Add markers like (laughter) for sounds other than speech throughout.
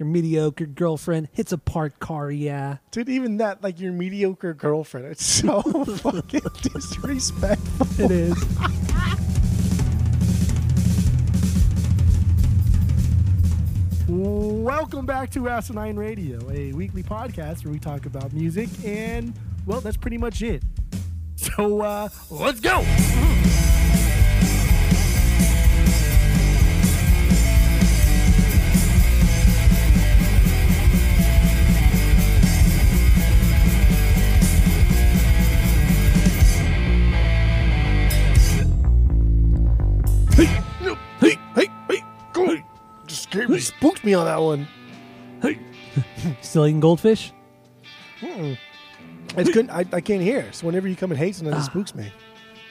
Your mediocre girlfriend hits a parked car. Yeah. Dude, even that, like your mediocre girlfriend, it's so (laughs) fucking disrespectful. It is. Welcome back to Asinine Radio, a weekly podcast where we talk about music, and well, that's pretty much it. So uh, let's go. Just me, spooked me on that one. (laughs) Still eating goldfish? It's couldn't. I, I can't hear. So whenever you come and hate something, it spooks me.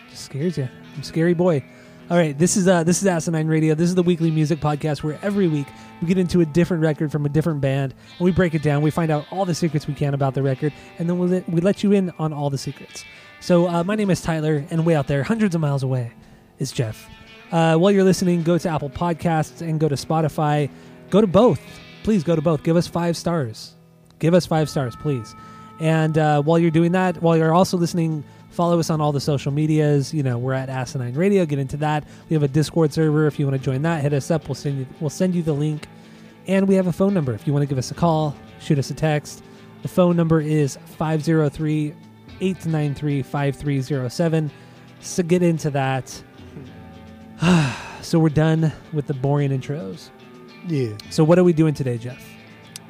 Just scares you. I'm a scary boy. All right, this is uh this is Asinine Radio. This is the weekly music podcast where every week we get into a different record from a different band and we break it down. We find out all the secrets we can about the record, and then we let, we let you in on all the secrets. So uh, my name is Tyler, and way out there, hundreds of miles away, is Jeff. Uh, while you're listening, go to Apple Podcasts and go to Spotify. Go to both. Please go to both. Give us five stars. Give us five stars, please. And uh, while you're doing that, while you're also listening, follow us on all the social medias. You know, we're at Asinine Radio. Get into that. We have a Discord server. If you want to join that, hit us up. We'll send you. We'll send you the link. And we have a phone number. If you want to give us a call, shoot us a text. The phone number is 503 893 5307. So get into that. (sighs) so we're done with the boring intros. Yeah. So what are we doing today, Jeff?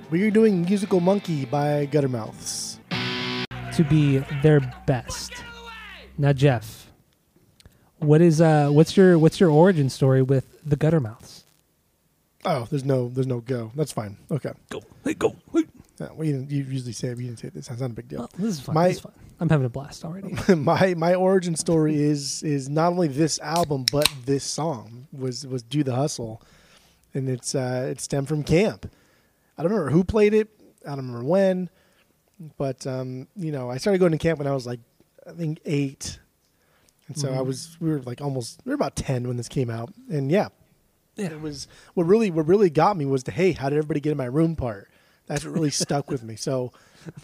We're doing Musical Monkey by Guttermouths. To be their best. Now, Jeff, what is uh what's your what's your origin story with the Guttermouths? Oh, there's no, there's no go. That's fine. Okay. Go, hey, go. Hey. Yeah, well, you, didn't- you usually say it, but you didn't say this. That's not a big deal. Well, this is fine. My- this is fun. I'm having a blast already. (laughs) my my origin story is is not only this album but this song was was do the hustle, and it's uh it stemmed from camp. I don't remember who played it. I don't remember when, but um you know I started going to camp when I was like I think eight, and so I Mhm. was we were like almost we were about ten when this came out, and yeah, Yeah. it was what really what really got me was the hey how did everybody get in my room part. That's what really stuck with me. So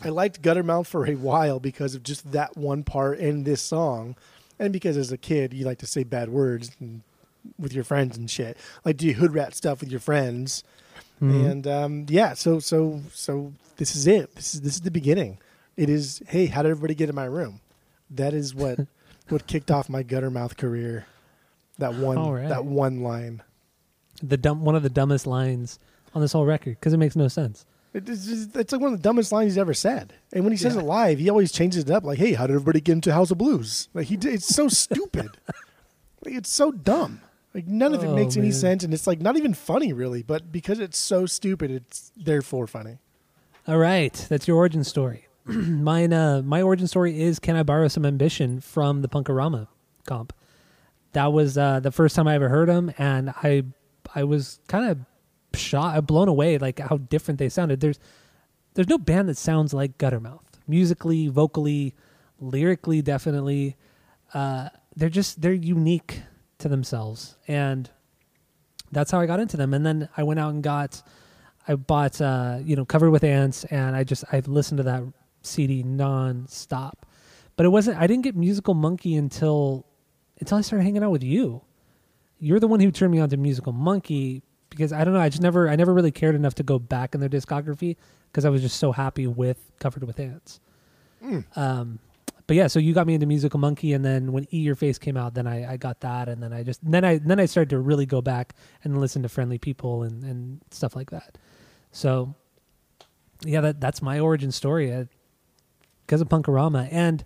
I liked Guttermouth for a while because of just that one part in this song, and because as a kid you like to say bad words and, with your friends and shit, like do hood rat stuff with your friends, Mhm. and um, yeah. So so so this is it. This is this is the beginning. It is hey how did everybody get in my room? That is what (laughs) what kicked off my Guttermouth career. That one right. that one line. the dumb one of the dumbest lines on this whole record because it makes no sense. It- It's, just, it's like one of the dumbest lines he's ever said. And when he says Yeah. it live, he always changes it up. Like, "Hey, how did everybody get into House of Blues?" Like he, it's so (laughs) stupid. like it's so dumb. Like none of it Oh, makes any sense, and it's like not even funny, really. But because it's so stupid, it's therefore funny. All right, that's your origin story. (clears throat) Mine, uh, my origin story is "Can I Borrow Some Ambition" from the Punkorama comp. That was uh, the first time I ever heard him, and I, I was kind of shot, blown away, like how different they sounded. There's, there's no band that sounds like Guttermouth, musically, vocally, lyrically, definitely. Uh, they're just they're unique to themselves, and that's how I got into them. And then I went out and got, I bought, uh, you know, Covered with Ants, and I just I listened to that CD non-stop. But it wasn't. I didn't get Musical Monkey until until I started hanging out with you. You're the one who turned me on to Musical Monkey because I don't know. I just never I never really cared enough to go back in their discography because I was just so happy with Covered with Ants. Um, but yeah, so you got me into Musical Monkey, and then when Eat Your Face came out, then I, I got that, and then I just then I then I started to really go back and listen to Friendly People and, and stuff like that. So yeah, that that's my origin story because of Punkorama, and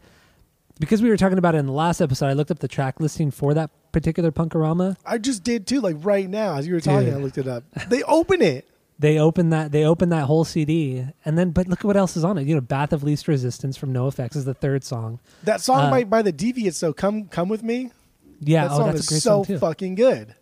because we were talking about it in the last episode, I looked up the track listing for that particular Punkorama. I just did too. Like right now, as you were talking, Dude. I looked it up. They open it. (laughs) They open that they open that whole CD, and then but look at what else is on it. You know, Bath of Least Resistance from NoFX is the third song. That song Uh, by, by the Deviates, so come come with me. Yeah, that oh, song that's is a great so song fucking good.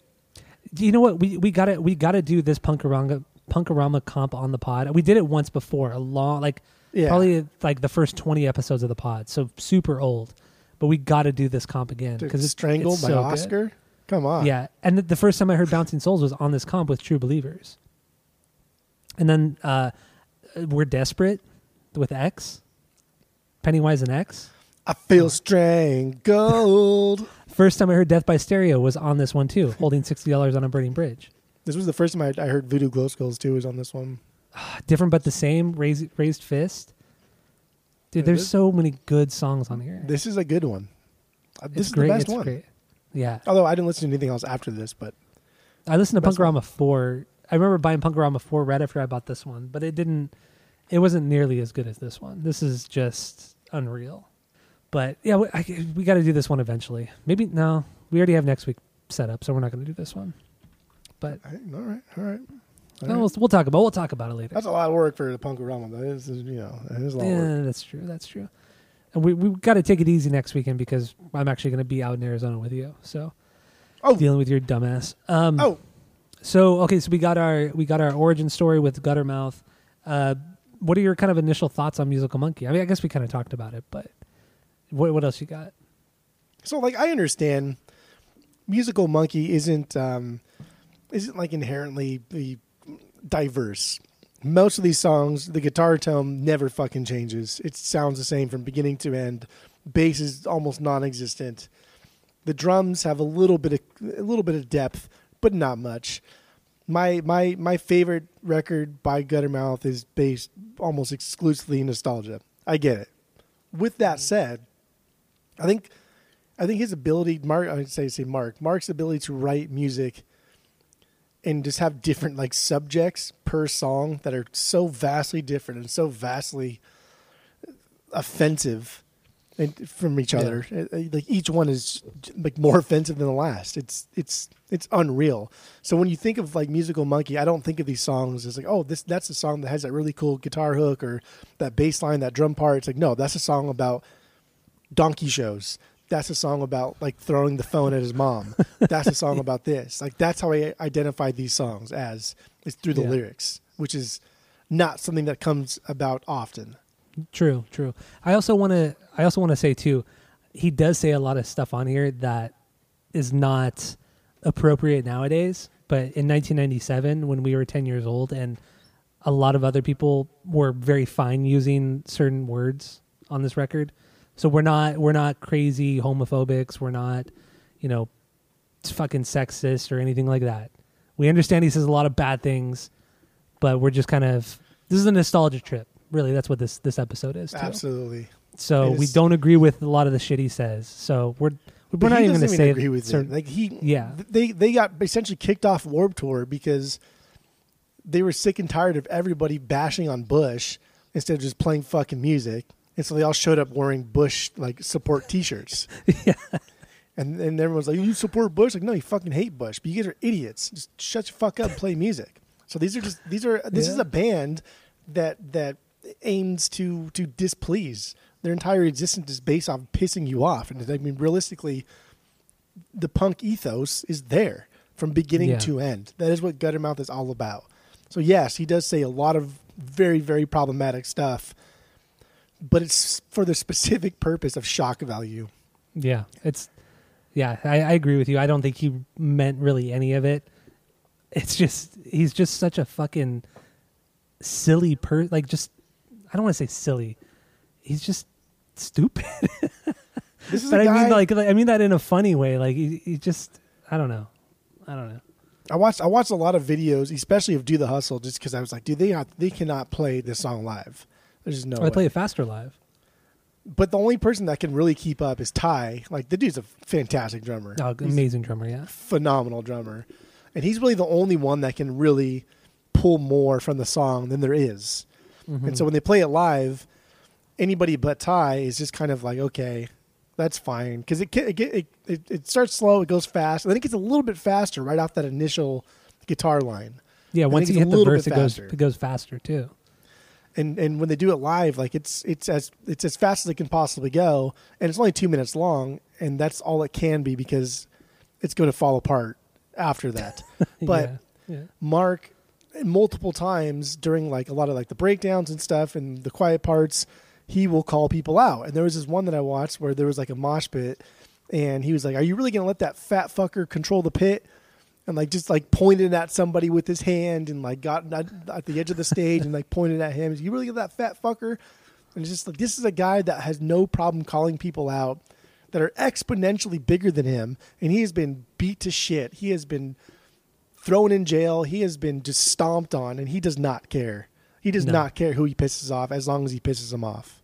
you know what we we got to we got to do this Punkorama Punkorama comp on the pod we did it once before a long like Yeah. probably like the first 20 episodes of the pod so super old but we got to do this comp again because it's Strangled it's by so good. Oscar. Come on. yeah and the, the first time i heard bouncing souls was on this comp with true believers And then uh, we're desperate with X, Pennywise and X. I feel strangled. First time I heard Death by Stereo was on this one too, holding sixty dollars on a burning bridge. This was the first time I, I heard Voodoo Glow Skulls too. Was on this one. (sighs) Different but the same. Raised raised fist. Dude, there's this- so many good songs on here. This is a good one. Uh, This it's is great. the best one. great. Yeah, Although I didn't listen to anything else after this, but I listened to Punkorama four. I remember buying Punkorama four right after I bought this one, but it didn't. It wasn't nearly as good as this one. This is just unreal. But yeah, we, I, we got to do this one eventually. Maybe no, we already have next week set up, so we're not going to do this one. But all right, all right. All no, right. we'll, we'll talk about we'll talk about it later. That's a lot of work for the Punkorama. That is, you know, is a lot of work. Yeah, that's true. That's true. And we we got to take it easy next weekend because I'm actually going to be out in Arizona with you. So Oh. dealing with your dumbass. Um, Oh, So okay, so we got our we got our origin story with Guttermouth. Uh, what are your kind of initial thoughts on Musical Monkey? I mean, I guess we kind of talked about it, but what what else you got? so like I understand, musical monkey isn't um, isn't like inherently the diverse. Most of these songs, the guitar tone never fucking changes. It sounds the same from beginning to end. Bass is almost non-existent. The drums have a little bit of a little bit of depth, but not much. My my my favorite record by Guttermouth is based almost exclusively in nostalgia. I get it. With that mm-hmm. said, I think I think his ability, Mark, I would say say Mark, Mark's ability to write music and just have different like subjects per song that are so vastly different and so vastly offensive and from each other. Uh, uh, Like each one is like more offensive than the last. It's it's it's unreal. So when you think of like musical monkey, I don't think of these songs as like, oh, this that's a song that has that really cool guitar hook or that bass line, that drum part. It's like no, that's a song about donkey shows. That's a song about like throwing the phone at his mom. That's a (laughs) song about this. Like that's how I identify these songs as is through the Yeah. lyrics, which is not something that comes about often. True, true. I also want to I also want to say too, he does say a lot of stuff on here that is not appropriate nowadays. But in 1997, when we were 10 years old, and a lot of other people were very fine using certain words on this record, so we're not we're not crazy homophobics. We're not, you know, fucking sexist or anything like that. We understand he says a lot of bad things, but we're just kind of this is a nostalgia trip. Really, that's what this this episode is. Too. Absolutely. So It we don't agree with a lot of the shit he says. So we're we're not even going to say agree with certain- it. Like he, Yeah. they they got essentially kicked off Warped Tour because they were sick and tired of everybody bashing on Bush instead of just playing fucking music, and so they all showed up wearing Bush like support T-shirts. (laughs) yeah. And and everyone's like, "You support Bush?" Like, no, you fucking hate Bush. But you guys are idiots. Just shut your fuck up and play music. So these are just these are this is a band that that aims to to displease. Their entire existence is based on pissing you off. And I mean, realistically, the punk ethos is there from beginning Yeah. to end. That is what Guttermouth is all about. So yes, he does say a lot of very very problematic stuff, but it's for the specific purpose of shock value. Yeah, it's yeah. I, I agree with you. I don't think he meant really any of it. It's just he's just such a fucking silly per. Like just I don't want to say silly. He's just stupid. (laughs) This is (laughs) but a I mean like, like I mean that in a funny way. Like he, he just I don't know. I don't know. I watched I watched a lot of videos, especially of Do the Hustle, just because I was like, dude, they not, they cannot play this song live. There's just no I way. play it faster live. but the only person that can really keep up is Ty. Like the dude's a fantastic drummer, Oh, amazing drummer. Yeah. phenomenal drummer, and he's really the only one that can really pull more from the song than there is. Mm-hmm. And so when they play it live, anybody but Ty is just kind of like, okay, that's fine because it, it it it it starts slow, it goes fast, and then it gets a little bit faster right off that initial guitar line. Yeah, once you hit the verse, it goes it goes faster too. And and when they do it live, like it's it's as it's as fast as it can possibly go, and it's only two minutes long, and that's all it can be because it's going to fall apart after that. (laughs) But yeah, yeah. Mark, multiple times during like a lot of like the breakdowns and stuff and the quiet parts, he will call people out. And there was this one that I watched where there was like a mosh pit, and he was like, "Are you really going to let that fat fucker control the pit?" And like just like pointed at somebody with his hand and like got at, at the edge of the stage and like pointed at him. You really that fat fucker? And it's just like this is a guy that has no problem calling people out that are exponentially bigger than him, and he has been beat to shit. He has been thrown in jail. He has been just stomped on, and he does not care. He does No. not care who he pisses off as long as he pisses him off.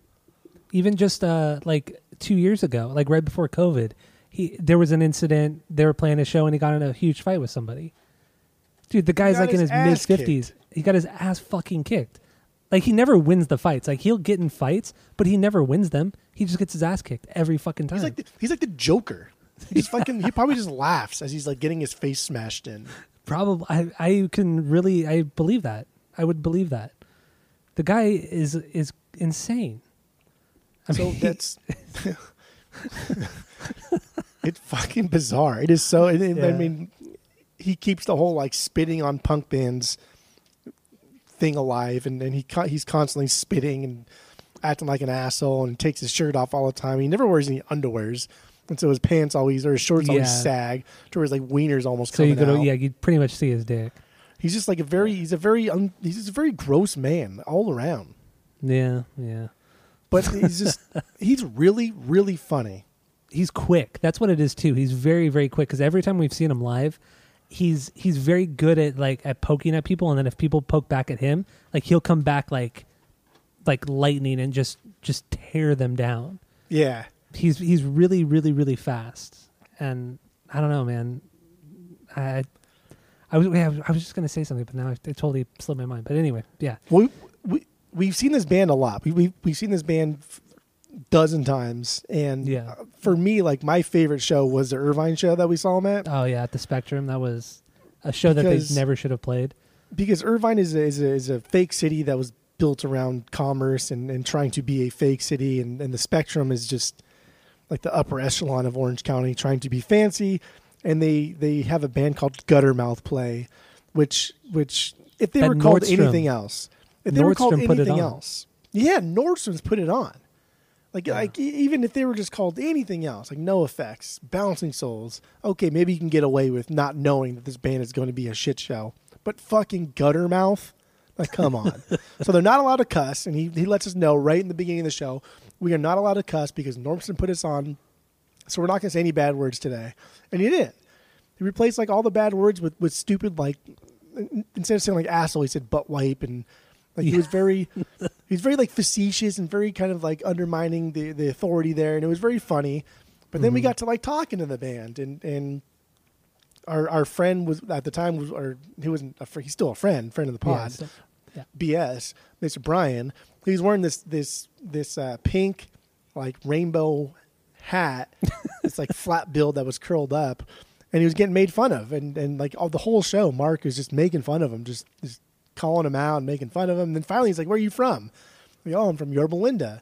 even just uh like two years ago, like right before COVID, he there was an incident. They were playing a show and he got in a huge fight with somebody. Dude, the guy's like in his mid fifties. He got his ass fucking kicked. Like he never wins the fights. Like he'll get in fights, but he never wins them. He just gets his ass kicked every fucking time. He's like the, he's like the Joker. He just (laughs) fucking he probably just laughs as he's like getting his face smashed in. Probably, I, I can really, I believe that. I would believe that. The guy is is insane. I So mean, (laughs) that's (laughs) (laughs) it's fucking bizarre. It is so. It, it- I mean, he keeps the whole like spitting on punk bands thing alive, and, and he he's constantly spitting and acting like an asshole, and takes his shirt off all the time. He never wears any underwears, and so his pants always or his shorts always sag to where his like wieners almost so you to, out. yeah, you pretty much see his dick. He's just like a very he's a very un, he's just a very gross man all around. Yeah, yeah. But he's just (laughs) he's really really funny. He's quick. That's what it is too. He's very, very quick. Because every time we've seen him live, he's he's very good at like at poking at people, and then if people poke back at him, like he'll come back like like lightning and just just tear them down. Yeah. he's he's really really really fast and i don't know man i i was I was just gonna say something but now it totally slipped my mind but anyway yeah we, we we've seen this band a lot. We we we've seen this band f- dozen times, and Yeah. uh, for me, like my favorite show was the Irvine show that we saw them at. Oh yeah at the spectrum. That was a show that they never should have played. because Irvine is a, is a, is a fake city that was built around commerce and, and trying to be a fake city, and, and the Spectrum is just like the upper echelon of Orange County, trying to be fancy, and they they have a band called Guttermouth play, which which if they That were called Nordstrom- anything else, if they were called Nordstrom put it anything else, yeah, Nordstrom's put it on. Like, Yeah. like even if they were just called anything else, like NOFX, Bouncing Souls, okay, maybe you can get away with not knowing that this band is going to be a shit show. But fucking Guttermouth, like, come on. (laughs) so they're not allowed to cuss, and he, he lets us know right in the beginning of the show we are not allowed to cuss because Nordstrom put us on. So we're not going to say any bad words today, and he did. He replaced like all the bad words with with stupid like instead of saying like asshole, he said butt wipe and. Like he was very, (laughs) he's very like facetious and very kind of like undermining the the authority there, and it was very funny. But then we Mhm. got to like talking to the band, and and our our friend was at the time was or he wasn't a fr- he's still a friend, friend of the yeah, pod, so- BS, Mr. Brian. He was wearing this this this uh, pink like rainbow hat, (laughs) it's like flat bill that was curled up, and he was getting made fun of, and and like all the whole show, Mark was just making fun of him, just just calling him out and making fun of him. And then finally, he's like, "Where are you from?" Like, "Oh, I'm from Yorba Linda."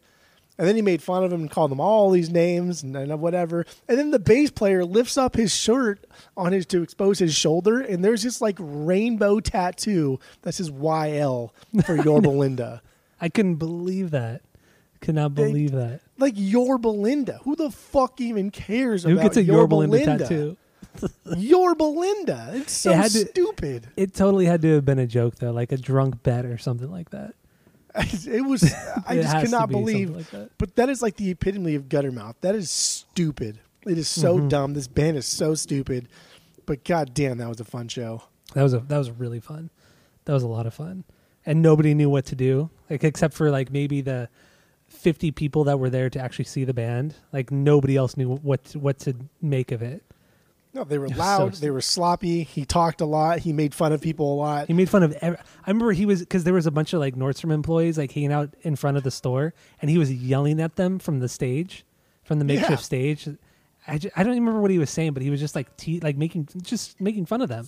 And then he made fun of him and called him all these names and, and whatever. And then the bass player lifts up his shirt on his to expose his shoulder, and there's this like rainbow tattoo that says YL for (laughs) Yorba Linda. i couldn't believe that could not They- believe that Like Yorba Linda. Who the fuck even cares who about gets a Yorba, yorba linda Linda? tattoo Yorba Belinda. It's so It to- stupid. it totally had to have been a joke though like a drunk bet or something like that (laughs) It was. (laughs) I It just cannot be believe. like that. But that is like the epitome of guttermouth. That is stupid. It is so Mhm. dumb. This band is so stupid. But god damn, that was a fun show. That was a that was really fun. That was a lot of fun, and nobody knew what to do, like except for like maybe the fifty people that were there to actually see the band. Like nobody else knew what to, what to make of it. No, they were loud. so they were sloppy. He talked a lot. He made fun of people a lot. He made fun of. Every, I remember he was because there was a bunch of like Nordstrom employees like hanging out in front of the store, and he was yelling at them from the stage, from the makeshift Yeah. stage. I, ju- I don't even remember what he was saying, but he was just like te- like making just making fun of them,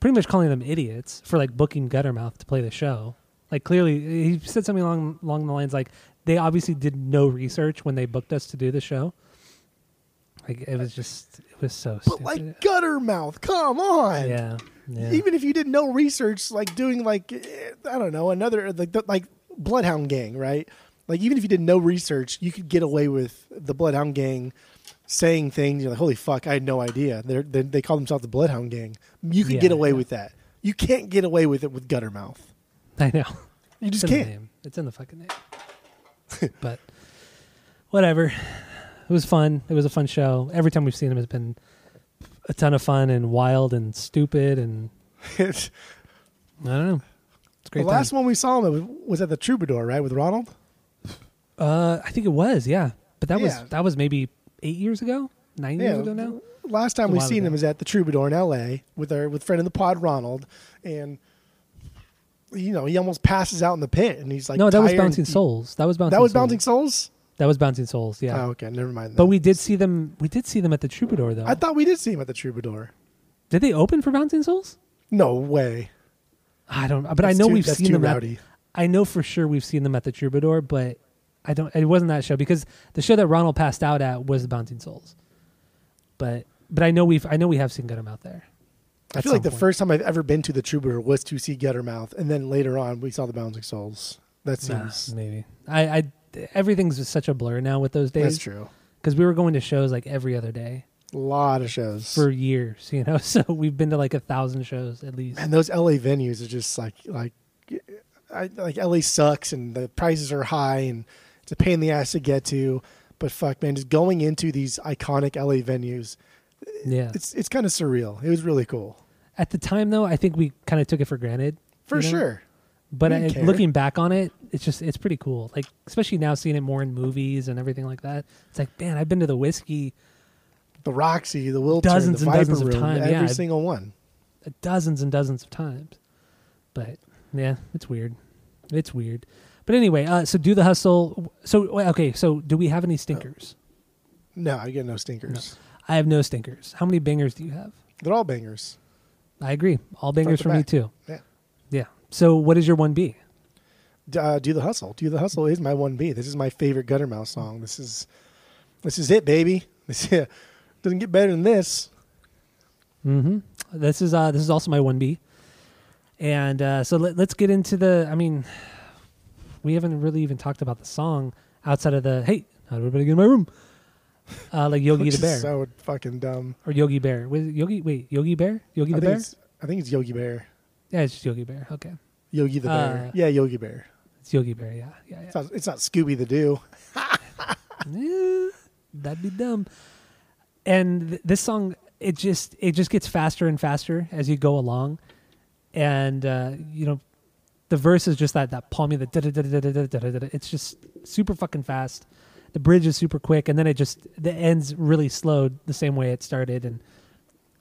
pretty much calling them idiots for like booking Guttermouth to play the show. Like clearly, he said something along along the lines like they obviously did no research when they booked us to do the show. Like it was just it was so stupid. but stupid. like guttermouth, come on. yeah, yeah. Even if you did no research, like doing like eh, I don't know another like the, like Bloodhound Gang, right? Like even if you did no research, you could get away with the Bloodhound Gang saying things. You're like, holy fuck, I had no idea. They're, they they call themselves the Bloodhound Gang. You could Yeah, get away yeah. with that. You can't get away with it with Guttermouth. (laughs) I know. You just it's can't. It's in the fucking name. (laughs) but whatever. It was fun. It was a fun show. Every time we've seen him has been a ton of fun and wild and stupid and (laughs) It's- I don't know. It's a great. the last one we saw him was, at the Troubadour, right, with Ronald. Uh, I think it was. Yeah, but that Yeah. was that was maybe eight years ago, nine years ago now. Last time A we while seen ago. him was at the Troubadour in L.A. with our with friend of the pod Ronald, and you know he almost passes out in the pit, and he's like, no, that was tired and Bouncing Souls. That was Bouncing. That was Souls. Bouncing Souls. That was Bouncing Souls. Yeah. Oh, okay, never mind. But we did see them. We did see them at the Troubadour, though. I thought we did see him at the Troubadour. did they open for Bouncing Souls? No way. I don't. But I know too- we've that's seen them. At, rowdy. I know for sure we've seen them at the Troubadour, but I don't. It wasn't that show because the show that Ronald passed out at was the Bouncing Souls. But but I know we've I know we have seen Guttermouth out there. I feel like the point. first time I've ever been to the Troubadour was to see Guttermouth, and then later on we saw the Bouncing Souls. That Nah, seems maybe I I everything's just such a blur now with those days. that's true. because we were going to shows like every other day A lot of shows for years, you know. (laughs) So we've been to like a thousand shows at least. and those LA venues are just like like I, like LA sucks and the prices are high and it's a pain in the ass to get to. But fuck, man, just going into these iconic LA venues, Yeah. it's it's kind of surreal. It was really cool, At the time though, I think we kind of took it for granted. for you know? sure. But I, looking back on it, it's just it's pretty cool. Like especially now seeing it more in movies and everything like that. It's like, man, I've been to the Whisky The Roxy, the Wiltern, Dozens the and dozens of times, every yeah. single one. dozens and dozens of times. But yeah, it's weird. It's weird. But anyway, uh, so do the hustle. So okay, so do we have any stinkers? No, I get no stinkers. I have no stinkers. How many bangers do you have? They're all bangers. I agree. All bangers for me too. Yeah. Yeah. So what is your one B? Uh, do the hustle. Do the hustle is my one B. This is my favorite Guttermouth song. This is this is it, baby. (laughs) This yeah, doesn't get better than this. Mm-hmm. This is uh this is also my one B. And uh, so let, let's get into the. I mean, we haven't really even talked about the song outside of the hey, how did everybody get in my room? Uh, like Yogi the Bear so fucking dumb. or Yogi Bear. Was it Yogi? Wait, Yogi Bear? Yogi I the Bear? I think it's Yogi Bear. Yeah, it's just Yogi Bear. Okay, Yogi the Bear. Uh, yeah, Yogi Bear. It's Yogi Bear. Yeah, yeah. yeah. It's, not, it's not Scooby the Doo. (laughs) yeah, that'd be dumb. And th- this song, it just it just gets faster and faster as you go along, and uh, you know, the verse is just that that palmy the da da da da da da da. It's just super fucking fast. The bridge is super quick, and then it just the ends really slowed the same way it started. And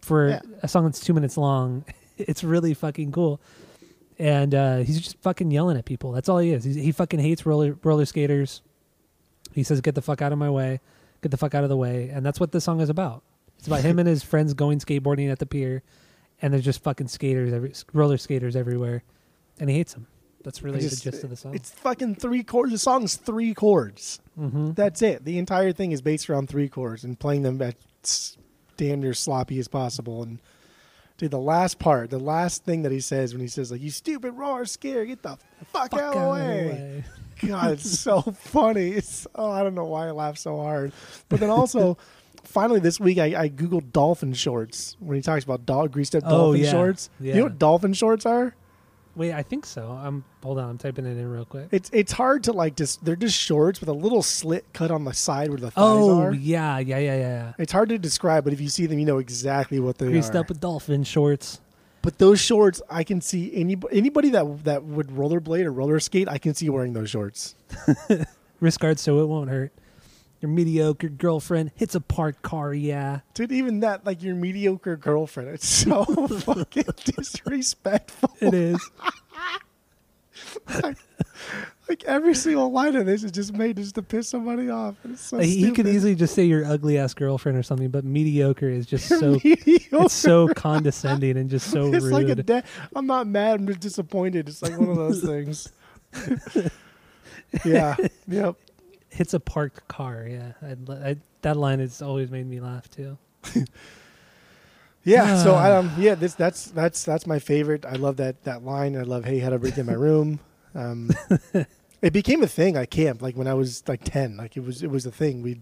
for yeah. a song that's two minutes long, (laughs) it's really fucking cool. And uh, he's just fucking yelling at people. That's all he is. He's, he fucking hates roller roller skaters. He says, "Get the fuck out of my way, get the fuck out of the way," and that's what this song is about. It's about him (laughs) and his friends going skateboarding at the pier, and there's just fucking skaters, every, roller skaters everywhere, and he hates them. That's really Just- the gist of the song. It's fucking three chords. The song's three chords. hmm That's it. The entire thing is based around three chords and playing them at damn near sloppy as possible. And dude, the last part, the last thing that he says when he says like, "You stupid roller skater, get the fuck, Fuck out, of the way." (laughs) God, it's so funny. It's oh, I don't know why I laugh so hard. But then also, (laughs) finally this week I, I googled dolphin shorts when he talks about dog greased up Oh, dolphin yeah. shorts. You know what dolphin shorts are? Wait, I think so. I'm hold on. I'm typing it in real quick. It's it's hard to like just they're just shorts with a little slit cut on the side where the thighs Oh are. yeah, yeah, yeah, yeah. It's hard to describe, but if you see them, you know exactly what they Greased are. up with dolphin shorts. But those shorts, I can see any anybody that that would rollerblade or roller skate, I can see wearing those shorts. (laughs) Wrist guards so it won't hurt. Your mediocre girlfriend hits a parked car. Yeah. Dude, even that, like your mediocre girlfriend, it's so (laughs) fucking disrespectful. It is. Like every single line of this is just made just to piss somebody off. It's so he, he could easily just say your ugly ass girlfriend or something, but mediocre is just so it's so condescending and just so It's rude. like a de- I'm not mad. I'm just disappointed. It's like one of those (laughs) things. yeah. Yep. Hits a parked car. Yeah, I, I, that line has always made me laugh too. (laughs) Yeah. so I Ah. um yeah this that's that's that's my favorite. I love that that line. I love hey how to break in my room. Um, (laughs) it became a thing at camp. Like when I was like ten, like it was it was a thing. We'd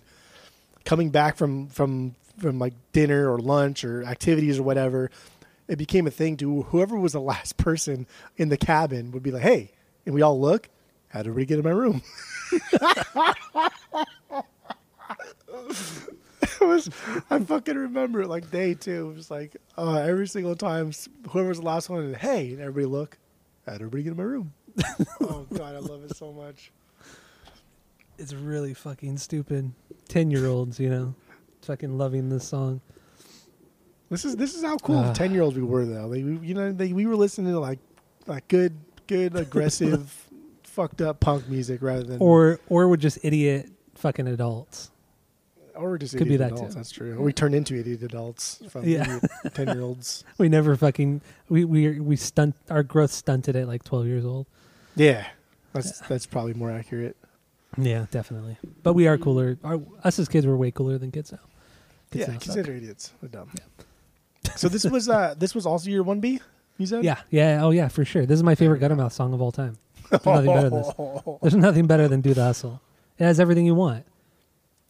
coming back from from from like dinner or lunch or activities or whatever, it became a thing to whoever was the (laughs) last person in the cabin would be like, "Hey," and we all look. How did we get in my room? (laughs) it was, I fucking remember it like day two. It was like uh, every single time, whoever was the last one, and, hey, and everybody look. How did everybody get in my room? (laughs) oh god, I love it so much. It's really fucking stupid. Ten year olds, you know, fucking loving this song. This is this is how cool Uh. ten year olds we were though. Like, we, you know, they, we were listening to like like good good aggressive (laughs) fucked up punk music rather than Or or we're just idiot fucking adults. or we just could be that, adults. too. That's true. Or we turn into idiot adults (laughs) from Yeah. ten year olds. (laughs) We never fucking we we we stunt our growth stunted at like twelve years old. Yeah, that's that's probably more accurate. Yeah, definitely. But we are cooler. Our, us as kids were way cooler than kids now. Kids yeah, now suck. consider idiots. They're dumb. so this was uh this was also your one B. Said Yeah, yeah, oh yeah, for sure. This is my favorite Guttermouth song of all time. There's nothing better than this. (laughs) There's nothing better than Do the Hustle. It has everything you want.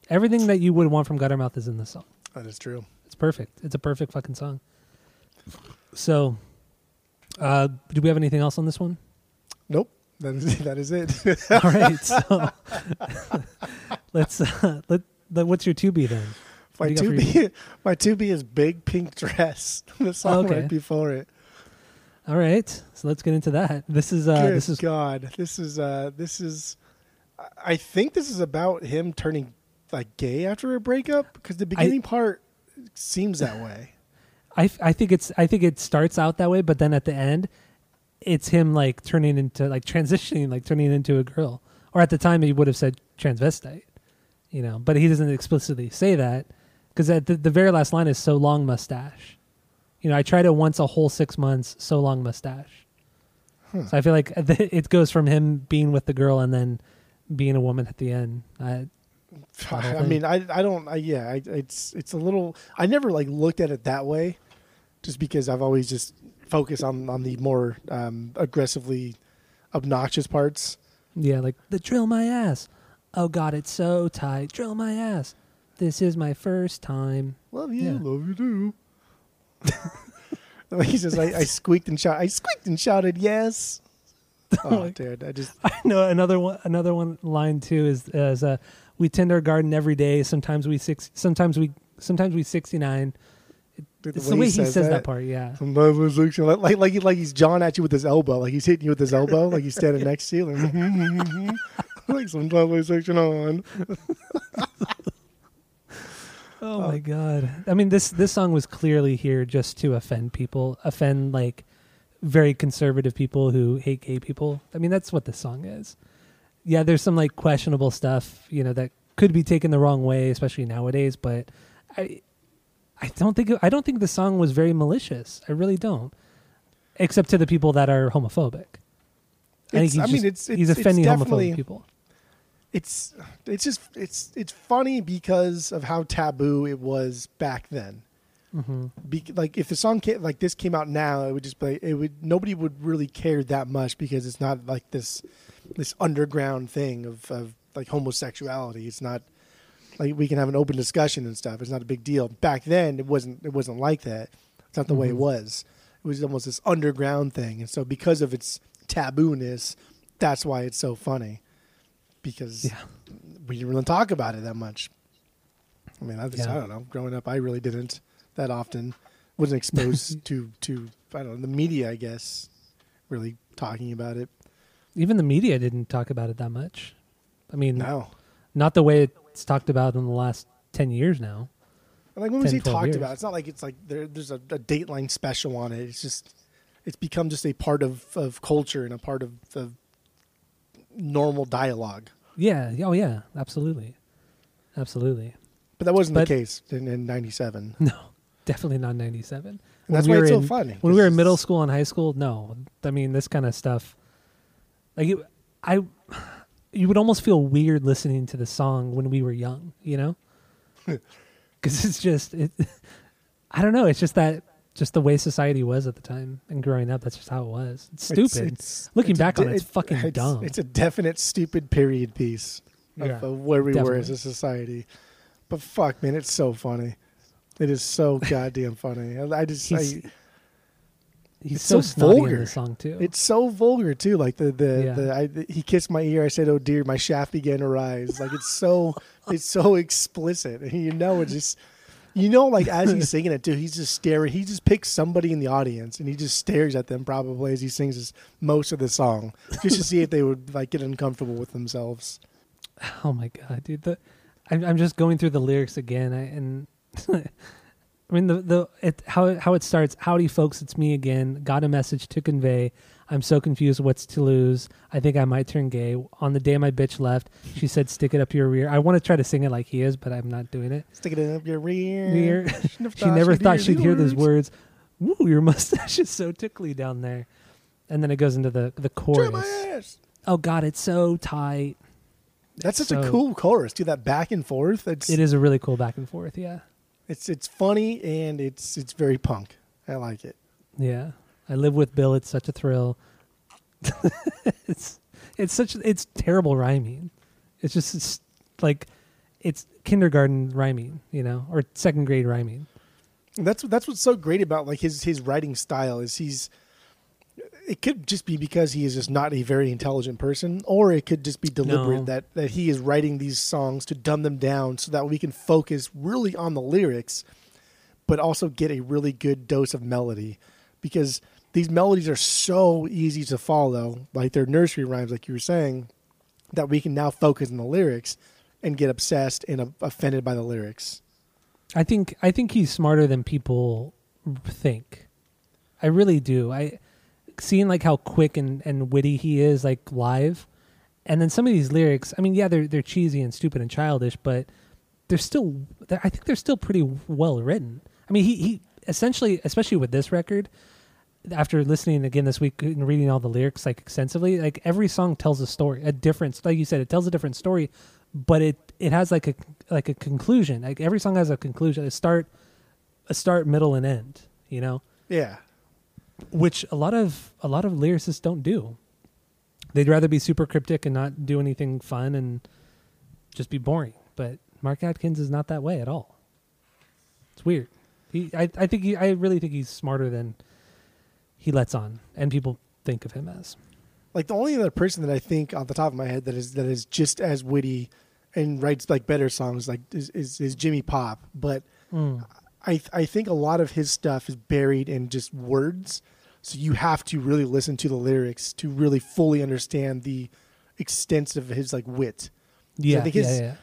Everything that you would want from Guttermouth is in this song. That is true. It's perfect. It's a perfect fucking song. So, uh, do we have anything else on this one? Nope. That is (laughs) that is it. (laughs) All right. So, let's uh, let, let. What's your two B then? my do you got two B my two B is big pink dress. the song Okay. right before it. All right. So let's get into that. This is uh, Good this is God. This is uh this is I- I think this is about him turning like gay after a breakup because the beginning part seems that way. (sighs) I, I think it's I think it starts out that way, but then at the end, it's him like turning into like transitioning, like turning into a girl. Or at the time, he would have said transvestite, you know. But he doesn't explicitly say that because at the, the very last line is "so long mustache." You know, I tried it once a whole six months, so long mustache. So I feel like (laughs) it goes from him being with the girl and then being a woman at the end. I, (sighs) I mean, I I don't. I, yeah, I, it's it's a little. I never like looked at it that way, just because I've always just focused on on the more um, aggressively obnoxious parts. Yeah, like the drill my ass. Oh god, it's so tight. Drill my ass. This is my first time. Love you, Yeah. love you too. (laughs) he says, I, I squeaked and shouted. I squeaked and shouted, yes. (laughs) Oh, dude, I just I know another one. Another one line too is is uh, we tend our garden every day. Sometimes we six. Sometimes we sometimes we sixty nine. dude, It's the way he says, that. part. Yeah. Sometimes it's like, like like like, he- like he's jawing at you with his elbow, like he's hitting you with his elbow, like he's standing (laughs) next to you, like, like sometimes I section on. Oh, oh my god. I mean this this song was clearly here just to offend people, offend like very conservative people who hate gay people. I mean that's what this song is. Yeah, there's some like questionable stuff, you know, that could be taken the wrong way, especially nowadays, but I I don't think I don't think the song was very malicious. I really don't. Except to the people that are homophobic. I he's I mean, just- it's- he's it's- it's offending definitely- homophobic people. It's it's just it's it's funny because of how taboo it was back then. hmm Be, like if the song came, like this came out now, it would just be it would nobody would really care that much because it's not like this this underground thing of of like homosexuality. It's not like we can have an open discussion and stuff. It's not a big deal. Back then, it wasn't it wasn't like that. It's not the way it Mhm. was. It was almost this underground thing, and so because of its taboo-ness, that's why it's so funny. Because Yeah. we didn't really talk about it that much. I mean, I, just, Yeah. I don't know. Growing up, I really didn't that often. Wasn't exposed (laughs) to to I don't know the media. I guess really talking about it. Even the media didn't talk about it that much. I mean, No, not the way it's talked about in the last 10 years now And, like when we 10, say 12 talked years. about, it's not like it's like there, there's a, a Dateline special on it. It's just it's become just a part of of culture and a part of of normal dialogue. Yeah oh yeah absolutely absolutely But that wasn't But- the case in, in '97. (laughs) no definitely not 97 And that's we why it's so funny. when we were in middle school and high school no i mean this kind of stuff like it, i you would almost feel weird listening to the song when we were young you know (laughs) because it's just it (laughs) i don't know it's just that just the way society was at the time and growing up that's just how it was it's it's- stupid it's- Looking it's back on it, it's fucking it's, dumb. It's a definite stupid period piece of, Yeah, of where we were as a society. But fuck, man, it's so funny. It is so (laughs) goddamn funny. I, just, He's- I, He's so, so vulgar. the song too. it's so vulgar too. Like the the, Yeah. the I, the- he kissed my ear. I said, "Oh dear, my shaft began to rise." Like it's so it's so explicit, and you know it's just. You know, like as he's (laughs) singing it too, he's just staring. He just picks somebody in the audience and he just stares at them probably as he sings his, most of the song, just to see if they would like get uncomfortable with themselves. oh my god, dude! The I'm, I'm just going through the lyrics again, I, and (laughs) I mean the the it how how it starts. Howdy, folks, it's me again. Got a message to convey. I'm so confused. What's to lose? I think I might turn gay. On the day my bitch left, she said, "Stick it up your rear." I want to try to sing it like he is, but I'm not doing it. Stick it up your rear. Rear. (laughs) She never (laughs) she'd thought she'd hear these those words. Woo, your (laughs) mustache is so tickly down there. And then it goes into the the chorus. my ass. Oh God, it's so tight. That's such So- a cool chorus, dude. That back and forth. It's It is a really cool back and forth. Yeah, it's it's funny and it's it's very punk. I like it. yeah. I live with Bill. It's such a thrill. (laughs) it's it's such it's terrible rhyming. It's just it's like it's kindergarten rhyming, you know, or second grade rhyming. And that's that's what's so great about like his his writing style is he's. It could just be because he is just not a very intelligent person, or it could just be deliberate No. that that he is writing these songs to dumb them down so that we can focus really on the lyrics, but also get a really good dose of melody, because these melodies are so easy to follow, like they're nursery rhymes, like you were saying, that we can now focus on the lyrics and get obsessed and offended by the lyrics. I think I think he's smarter than people think. I really do. I seeing like how quick and, and witty he is like live, and then some of these lyrics. I mean, yeah, they're they're cheesy and stupid and childish, but they're still. They're, I think they're still pretty well written. I mean, he he essentially, especially with this record, after listening again this week and reading all the lyrics like extensively, like every song tells a story, a different. Like you said, it tells a different story, but it it has like a like a conclusion. Like every song has a conclusion, a start, a start, middle, and end. You know, Yeah, which a lot of a lot of lyricists don't do. They'd rather be super cryptic and not do anything fun and just be boring. But Mark Adkins is not that way at all. It's weird. He, I, I think he, I really think he's smarter than he lets on, and people think of him as. like the only other person that I think off the top of my head that is that is just as witty and writes like better songs like is is, is Jimmy Pop, but Mm. I I think a lot of his stuff is buried in just words, so you have to really listen to the lyrics to really fully understand the extent of his like wit. Yeah, I think yeah, his- yeah.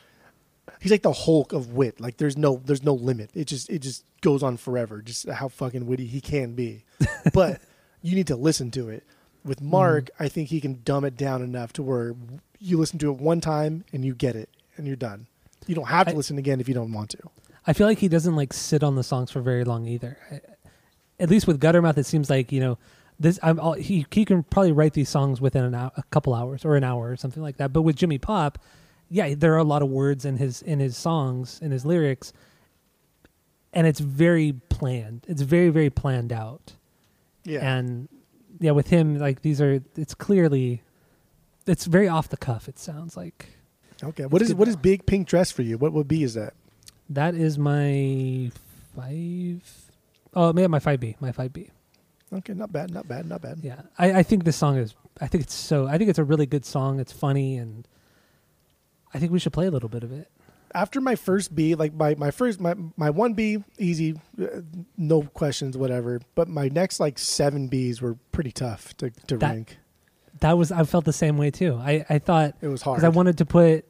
He's like the Hulk of wit. Like there's no there's no limit. It just it just goes on forever. Just how fucking witty he can be. (laughs) but you need to listen to it. With Mark, mm. I think he can dumb it down enough to where you listen to it one time and you get it and you're done. You don't have to I- listen again if you don't want to. I feel like he doesn't like sit on the songs for very long either. I, at least with Guttermouth, it seems like you know this. I'm all, he he can probably write these songs within an hour, a couple hours or an hour or something like that. But with Jimmy Pop, yeah, there are a lot of words in his in his songs in his lyrics, and it's very planned. It's very very planned out. Yeah. And yeah, with him, like these are it's clearly it's very off the cuff. It sounds like okay. What is good what is big pink dress for you? What what B is that? that is my five. Oh, maybe my five B. My five B. Okay, not bad, not bad, not bad. Yeah, I, I think this song is. I think it's so. I think it's a really good song. It's funny, and I think we should play a little bit of it. After my first B, like my my first my my one B, easy, uh, no questions, whatever. But my next like seven Bs were pretty tough to to That- rank. That was. I felt the same way too. I I thought It was hard. because I wanted to put.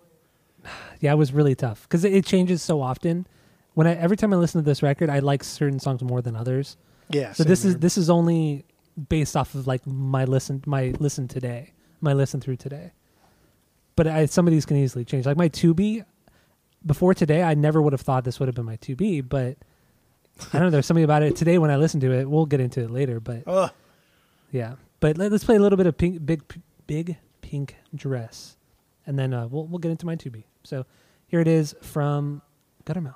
(sighs) Yeah, it was really tough because it, it changes so often. When I every time I listen to this record, I like certain songs more than others. yeah. So this is this is only based off of like my listen my listen today, my listen through today. But I, some of these can easily change. Like my two B, before today, I never would have thought this would have been my two B. But I don't know. There's something about it today when I listen to it. We'll get into it later. But (laughs) Ugh. yeah. But let, us play a little bit of pink, big, big pink dress, and then uh, we'll we'll get into my two B. So here it is from Guttermouth.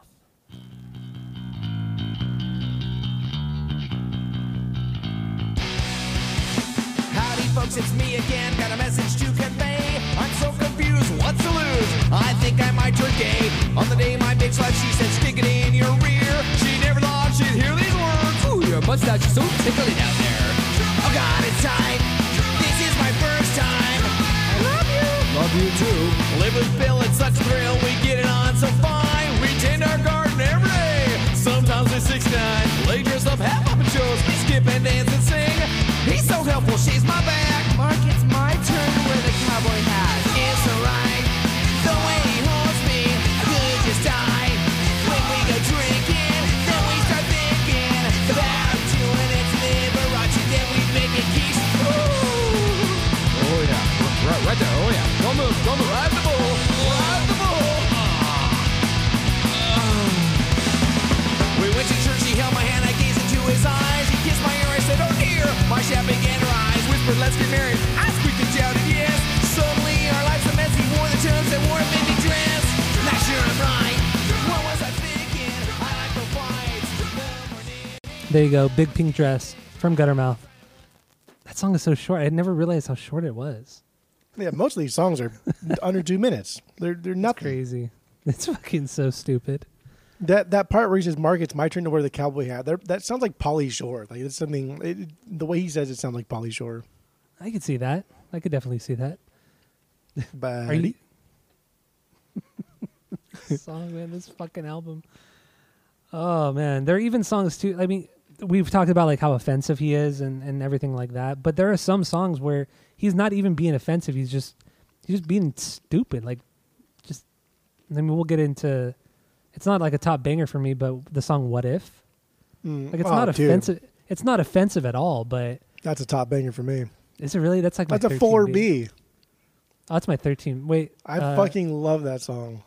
Howdy, folks, it's me again. Got a message to convey. I'm so confused. What's to news. I think I might turn gay. On the day my big slut, she said, stick it in your rear. She never thought she'd hear these words. Ooh, your mustache is so tickly down there. Oh God, it's tight. This is my first time. I love you. Love you too. Live with Bill, it's such a thrill. We dear. My shaft began to rise, whispered, let's get married. I squeaked and shouted, yes. Suddenly our lives are messy, wore the terms that wore made me dress. Not sure I'm right. What was I thinking? I like the fights. The. There you go, Big Pink Dress from Guttermouth. That song is so short. I had never realized how short it was. Yeah, most of these songs are (laughs) under two minutes. They're they're nothing. Crazy. It's fucking so stupid. That that part where he says, "Mark, it's my turn to wear the cowboy hat." There, that sounds like Pauly Shore. Like it's something. It, the way he says it sounds like Pauly Shore. I could see that. I could definitely see that. (laughs) But you? (laughs) song, man, this fucking album. Oh man, there are even songs too. I mean, we've talked about like how offensive he is and and everything like that. But there are some songs where he's not even being offensive. He's just he's just being stupid. Like, just. I mean, we'll get into. It's not like a top banger for me, but the song "What If." Mm, Like, it's oh, not dude, offensive. It's not offensive at all. But That's a top banger for me. is it really? That's like my That's a four B. Oh, that's my thirteen. Wait, I uh, fucking love that song.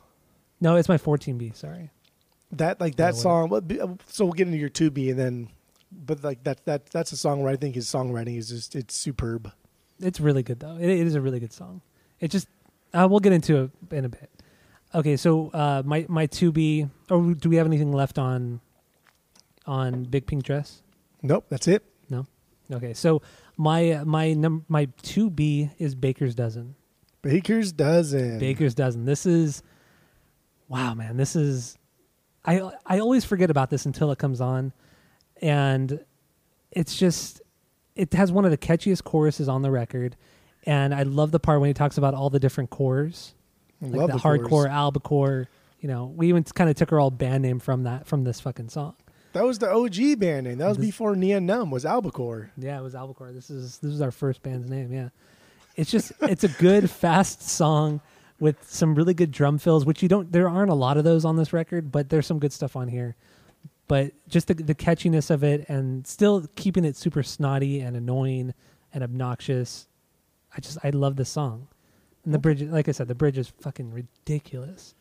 no, it's my fourteen B. Sorry. That like that what- song. what So we'll get into your two B and then, but like that that that's a song where I think his songwriting is just it's superb. It's really good though. It, it is a really good song. It just uh, we'll get into it in a bit. Okay, so uh, my my two B. Oh, do we have anything left on on Big Pink Dress? Nope, that's it. No. Okay, so my my num my two B is Baker's Dozen. Baker's dozen. Baker's Dozen. This is wow, man. This is I I always forget about this until it comes on, and it's just it has one of the catchiest choruses on the record, and I love the part when he talks about all the different cores, like Love the, hardcore, albacore. You know, we even kind of took our old band name from that from this fucking song. That was the OG band name. That was This- before Nia Numb was Albacore. Yeah, it was Albacore. This is this is our first band's name. Yeah, it's just it's a good (laughs) fast song with some really good drum fills, which you don't. There aren't a lot of those on this record, but there's some good stuff on here. But just the, the catchiness of it, and still keeping it super snotty and annoying and obnoxious. I just I love this song, and the bridge. Like I said, the bridge is fucking ridiculous.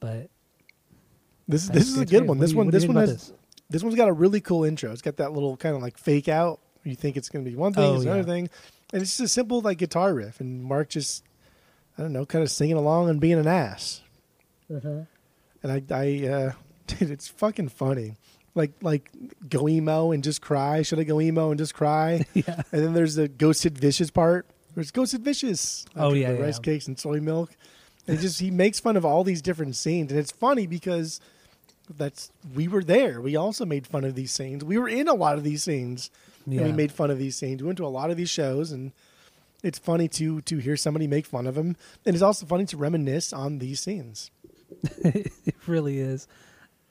But This this is a good one. This you- one what do you this one has this one's got a really cool intro. It's got that little kind of like fake out. You think it's going to be one thing, Oh, it's another yeah. thing, and it's just a simple like guitar riff, and Mark just I don't know, kind of singing along and being an ass. Uh-huh. And I I uh, (laughs) dude, it's fucking funny. Like like go emo and just cry. Should I go emo and just cry? (laughs) yeah, And then there's the ghosted vicious part. There's ghosted vicious. Oh, yeah, the yeah. rice cakes and soy milk. And just he makes fun of all these different scenes, and it's funny because that's we were there. We also made fun of these scenes. We were in a lot of these scenes, yeah. and we made fun of these scenes. We went to a lot of these shows, and it's funny to to hear somebody make fun of them, and it's also funny to reminisce on these scenes. (laughs) it really is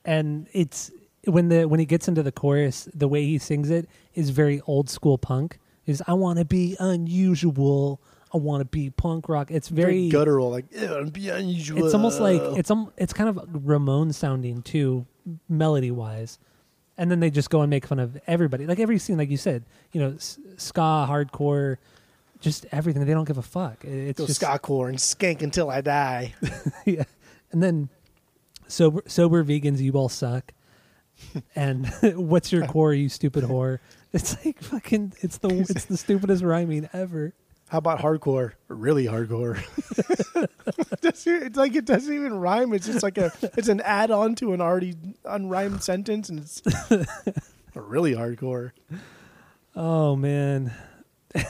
and it's when the when he gets into the chorus the way he sings it is very old school punk is i want to be unusual i want to be punk rock it's very, guttural, like "Ew, be unusual. it's almost like it's um, it's kind of ramon sounding too melody wise and then they just go and make fun of everybody like every scene like you said you know s- ska hardcore just everything they don't give a fuck It- it's go just ska core and skank until I die. (laughs) yeah. And then sober sober vegans, you all suck. (laughs) and (laughs) what's your core, you stupid whore? (laughs) It's like fucking it's the (laughs) it's the stupidest rhyming ever. How about hardcore? Really hardcore. (laughs) It's like it doesn't even rhyme. It's just like a it's an add on to an already unrhymed sentence, and it's really hardcore. Oh man.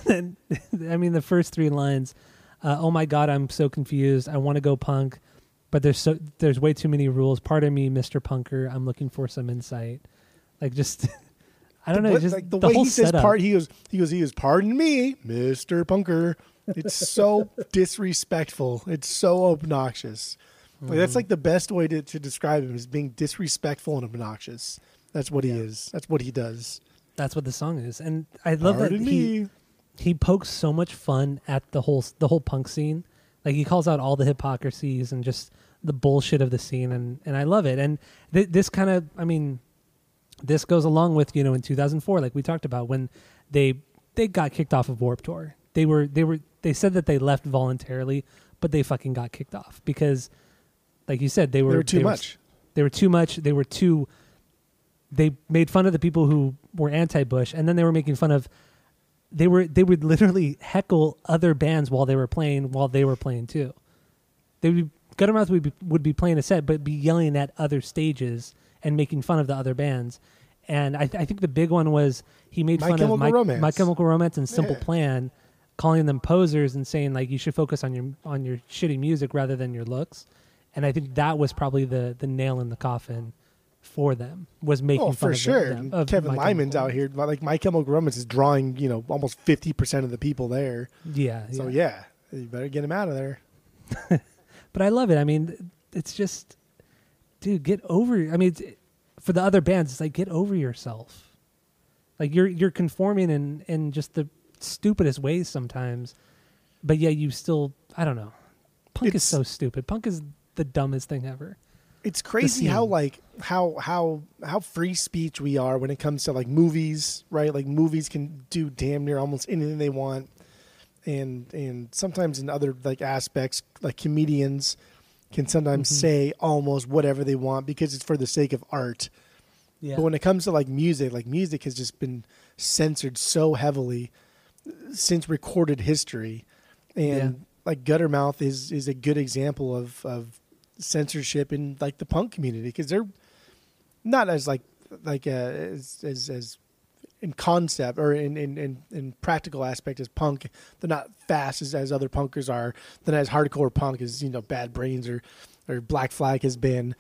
And then I mean the first three lines, uh, oh my god, I'm so confused. I want to go punk, but there's so there's way too many rules. Pardon me, Mr. Punker. I'm looking for some insight. Like just I don't know. What- just like the, the way whole he says setup. part, he goes, he goes, he goes, pardon me, Mister Punker. It's so (laughs) disrespectful. It's so obnoxious. Mm-hmm. that's like the best way to, to describe him is being disrespectful and obnoxious. That's what he is. That's what he does. That's what the song is, and I love Pardon that he me. he pokes so much fun at the whole the whole punk scene. Like he calls out all the hypocrisies and just the bullshit of the scene, and and I love it. And th- this kind of, I mean, this goes along with you know in 2004, like we talked about when they they got kicked off of Warped Tour. They were they were they said that they left voluntarily, but they fucking got kicked off because, like you said, they were They were too they much. they were too much. They were too. They made fun of the people who were anti-Bush, and then they were making fun of. They were they would literally heckle other bands while they were playing while they were playing too. They would Guttermouth would be, would be playing a set, but be yelling at other stages and making fun of the other bands. And I, th- I think the big one was he made My fun Chemical of My, Romance. My Chemical Romance and Simple Yeah. Plan, calling them posers and saying like you should focus on your on your shitty music rather than your looks. And I think that was probably the the nail in the coffin for them was oh, making Oh, fun for of sure. them, of Kevin My Lyman's out here. Like My Chemical Romance is drawing, you know, almost fifty percent of the people there. Yeah, So yeah. yeah, you better get him out of there. (laughs) But I love it. I mean, it's just, dude, get over. I mean, it's, for the other bands, it's like get over yourself. Like you're you're conforming in in just the stupidest ways sometimes, but yeah, you still. I don't know. Punk is so stupid. Punk is the dumbest thing ever. It's crazy how like how how how free speech we are when it comes to like movies, right? Like movies can do damn near almost anything they want, and and sometimes in other like aspects, like comedians can sometimes Mm-hmm. say almost whatever they want because it's for the sake of art. Yeah. But when it comes to like music, like music has just been censored so heavily since recorded history, and Yeah. like Guttermouth is is a good example of of censorship in like the punk community because they're not as like like uh, as, as as in concept or in, in, in, in practical aspect as punk. They're not fast as, as other punkers are. They're not as hardcore punk as you know Bad Brains or or Black Flag has been.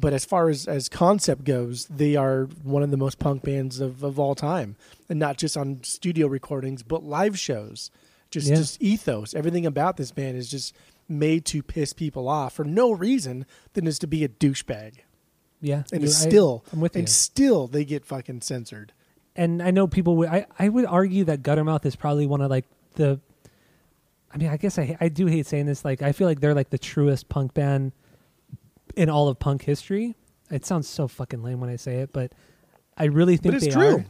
But as far as, as concept goes, they are one of the most punk bands of, of all time, and not just on studio recordings, but live shows. Just Yeah. just ethos. Everything about this band is just made to piss people off for no reason than is to be a douchebag. yeah, And you- it's still I'm with you. and still they get fucking censored. And I know people would. I, I would argue that Guttermouth is probably one of like the. I mean, I guess I I do hate saying this. Like, I feel like they're like the truest punk band in all of punk history. It sounds so fucking lame when I say it, but I really think they are. it's they true. are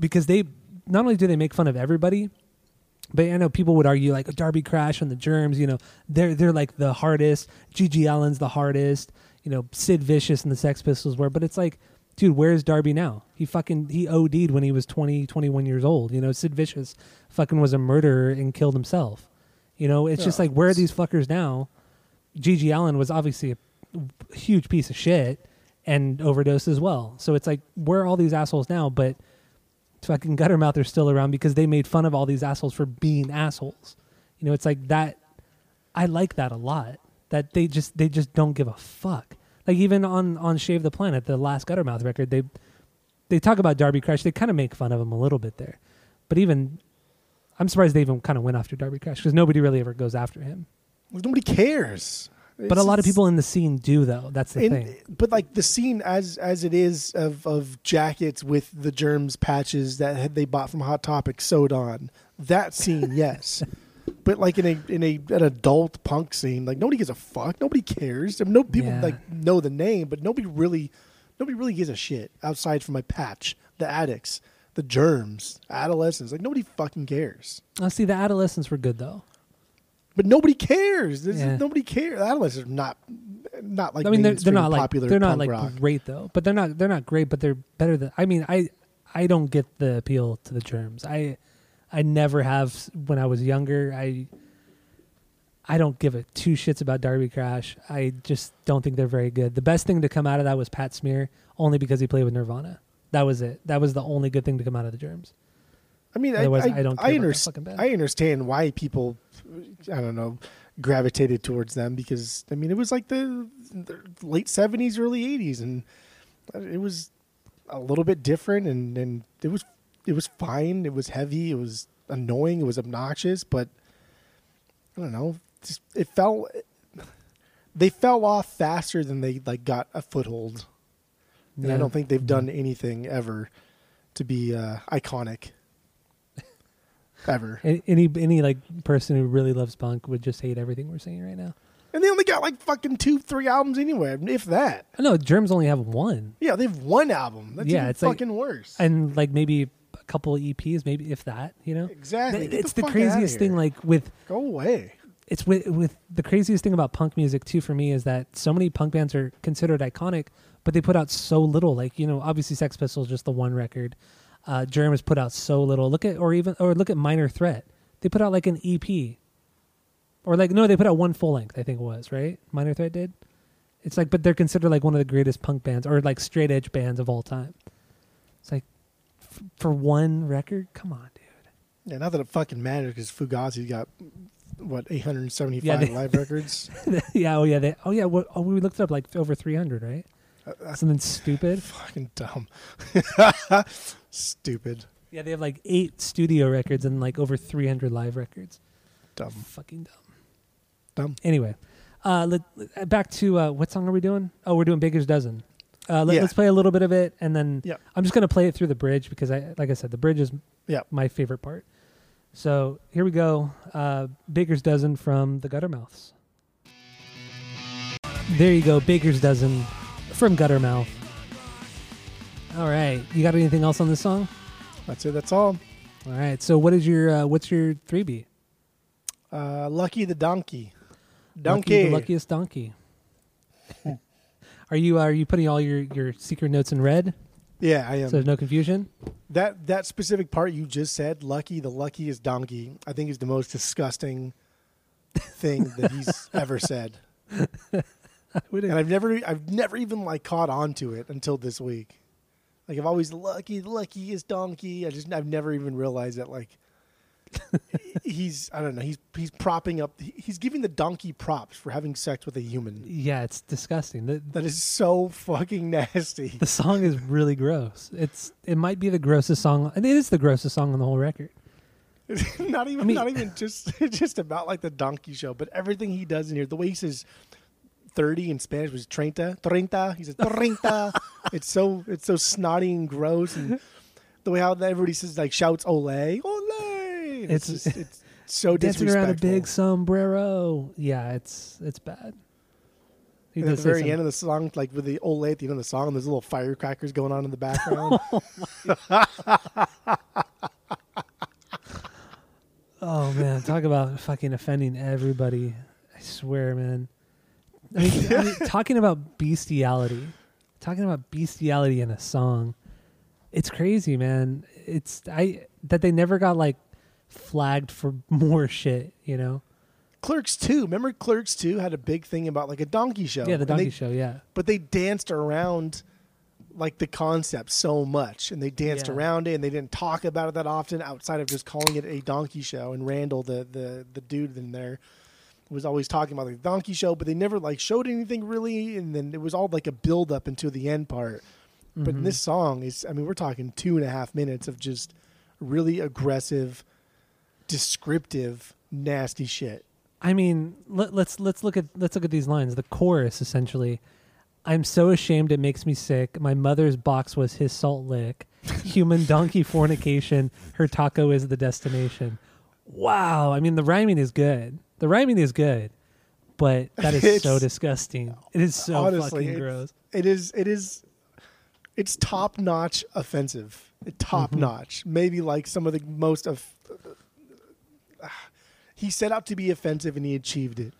because they not only do they make fun of everybody, but I know people would argue like Darby Crash and the Germs. You know, they're they're like the hardest. GG Allin's the hardest. You know, Sid Vicious and the Sex Pistols were. But it's like, dude, where's Darby now? He fucking he OD'd when he was 20, 21 years old. You know, Sid Vicious fucking was a murderer and killed himself. You know, it's just like where are these fuckers now? GG Allin was obviously a huge piece of shit and overdosed as well. So it's like where are all these assholes now? But fucking Guttermouth are still around because they made fun of all these assholes for being assholes. You know, it's like that. I like that a lot. That they just they just don't give a fuck. Like even on on Shave the Planet, the last Guttermouth record, they they talk about Darby Crash. They kind of make fun of him a little bit there, but even I'm surprised they even kind of went after Darby Crash because nobody really ever goes after him. Like, nobody cares. But a lot of people in the scene do, though. That's the in, thing. but like the scene as as it is of of jackets with the germs patches that they bought from Hot Topic sewed on that scene, yes. (laughs) But like in a in a an adult punk scene, like nobody gives a fuck. Nobody cares. I mean, no people Yeah. like know the name, but nobody really nobody really gives a shit outside from my patch, the addicts, the germs, adolescents. Like nobody fucking cares. Oh, see, the adolescents were good though. But nobody cares. Is- Yeah. nobody cares. Adolescents are not not like I mean, they're, they're not like popular they're not like rock. great though. But they're not they're not great. But they're better than. I mean, I I don't get the appeal to the germs. I I never have when I was younger. I I don't give a two shits about Darby Crash. I just don't think they're very good. The best thing to come out of that was Pat Smear, only because he played with Nirvana. That was it. That was the only good thing to come out of the germs. I mean, Otherwise, I, I don't care I, about underst- fucking band. I understand why people, I don't know, gravitated towards them because I mean it was like the, the late seventies, early eighties, and it was a little bit different, and and it was it was fine. It was heavy. It was annoying. It was obnoxious, but I don't know. Just, it fell. They fell off faster than they like got a foothold, and I don't think they've done anything ever to be uh, iconic. (laughs) ever, Any any like person who really loves punk would just hate everything we're saying right now. and they only got like fucking two, three albums anyway, if that. No, know Germs only have one, Yeah, they have one album. That's Yeah, it's like- fucking worse. and like maybe a couple EPs, maybe if that. You know, exactly. Th- it's the, outta craziest thing. Like with go away. it's with with the craziest thing about punk music too for me is that so many punk bands are considered iconic, but they put out so little. Like you know, obviously Sex Pistols just the one record. Uh, Germ has put out so little. Look at or even or look at Minor Threat. They put out like an EP, or like no, they put out one full length. I think it was right. Minor Threat did. It's like, but they're considered like one of the greatest punk bands or like straight edge bands of all time. It's like f- for one record, come on, dude. Yeah, not that it fucking matters because Fugazi got what 875 Yeah, they- live (laughs) records. yeah, oh yeah, they, oh yeah. What, oh, we looked it up like over three hundred, right? Uh, Something stupid. fucking dumb. (laughs) Stupid. Yeah, they have like eight studio records and like over three hundred live records. Dumb. Fucking dumb. Dumb. Anyway, uh, let- back to uh, what song are we doing? Oh, we're doing Baker's Dozen. Uh, let, Yeah. Let's play a little bit of it, and then Yeah. I'm just gonna play it through the bridge because I, like I said, the bridge is Yeah. my favorite part. So here we go. Uh, Baker's Dozen from the Guttermouths. There you go, Baker's Dozen from Guttermouth. All right, you got anything else on this song? That's it. That's all. All right, so what is your uh, what's your three B? Uh, Lucky the donkey. Lucky, Donkey. the luckiest donkey. (laughs) are you are you putting all your your secret notes in red Yeah, I am. so there's no confusion? that that specific part you just said, Lucky the luckiest donkey, I think is the most disgusting thing that he's (laughs) ever said. And I've never I've never even like caught on to it until this week. Like I've always lucky the luckiest donkey. I just I've never even realized that like (laughs) he's I don't know, he's he's propping up he's giving the donkey props for having sex with a human. yeah, it's disgusting. The, That is so fucking nasty. the song is really gross. It's it might be the grossest song. It is the grossest song on the whole record. (laughs) not even I mean- not even just (laughs) just about like the donkey show, but everything he does in here. The way he says thirty in Spanish was treinta, treinta. He says treinta. it's so it's so snotty and gross, and the way how everybody says like shouts ole, ole. It's It's- just, (laughs) it's so Dancing around a big sombrero. Yeah, it's it's bad. He and at the very end of the song, like with the ole at the end of the song, there's little firecrackers going on in the background. (laughs) Oh, (laughs) oh man, talk about fucking offending everybody. I swear, man. I mean, I mean, talking about bestiality, talking about bestiality in a song, it's crazy, man. It's I that they never got like flagged for (laughs) more shit, you know? Clerks 2. Remember Clerks 2 had a big thing about like a donkey show. Yeah, the donkey they- show, yeah. but they danced around like the concept so much and they danced Yeah. around it and they didn't talk about it that often outside of just calling it a donkey show and Randall the the the dude in there was always talking about the donkey show but they never like showed anything really and then it was all like a build up into the end part but in Mhm. this song is i mean we're talking two and a half minutes of just really aggressive descriptive nasty shit I mean, let, let's let's look at let's look at these lines. The chorus essentially. I'm so ashamed it makes me sick. My mother's box was his salt lick. (laughs) Human donkey fornication. Her taco is the destination. Wow. I mean, the rhyming is good. The rhyming is good, but that is so disgusting. It is so Honestly, fucking gross. it is it is it's top notch offensive top notch maybe like some of the most of (sighs) he set out to be offensive and he achieved it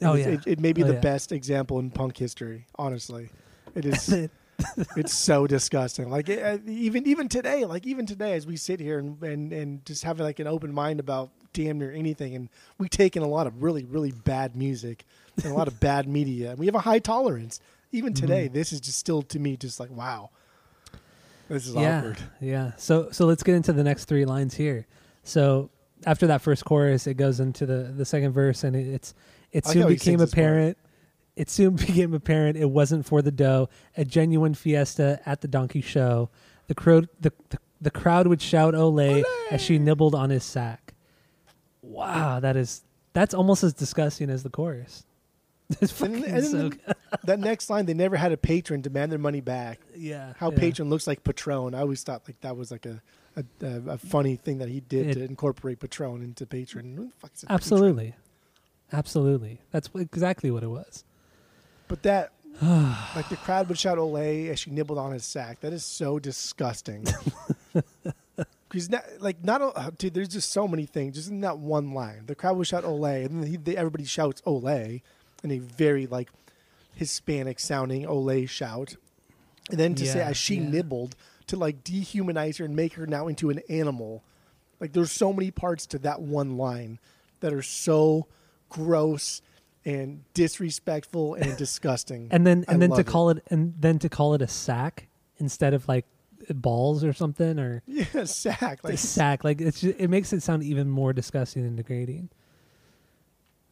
It Oh was- yeah. it, it may be Oh, the yeah. best example in punk history honestly it is (laughs) (laughs) it's so disgusting like it, uh, even even today like even today as we sit here and, and and just have like an open mind about damn near anything and we take in a lot of really really bad music and a lot of (laughs) bad media and we have a high tolerance even today this is just still to me just like wow this is yeah, awkward Yeah. So so let's get into the next three lines here. So after that first chorus, it goes into the the second verse, and it, it's it soon became sings this part. apparent. It soon (laughs) became apparent it wasn't for the dough. A genuine fiesta at the donkey show. The crowd, the, the, the crowd would shout "Ole" as she nibbled on his sack. Wow, that is that's almost as disgusting as the chorus. (laughs) It's And, and so that next line, they never had a patron demand their money back. Yeah, How yeah. patron looks like Patron. I always thought like that was like a a, a, a funny thing that he did It- to incorporate Patron into patron. Who the fuck is a patron? Absolutely, absolutely. That's exactly what it was. But that, (sighs) like the crowd would shout "Olay" as she nibbled on his sack. That is so disgusting. (laughs) Because not like not uh, dude, there's just so many things. Just in that one line, the crowd would shout "Olay," and then he, they, everybody shouts "Olay" in a very like Hispanic sounding "Olay" shout. And then to say as she yeah. nibbled to like dehumanize her and make her now into an animal. Like there's so many parts to that one line that are so gross and disrespectful and (laughs) disgusting. And then I and then to it. call it and then to call it a sack instead of like balls or something or (laughs) yeah, sack like sack like it's just, it makes it sound even more disgusting and degrading.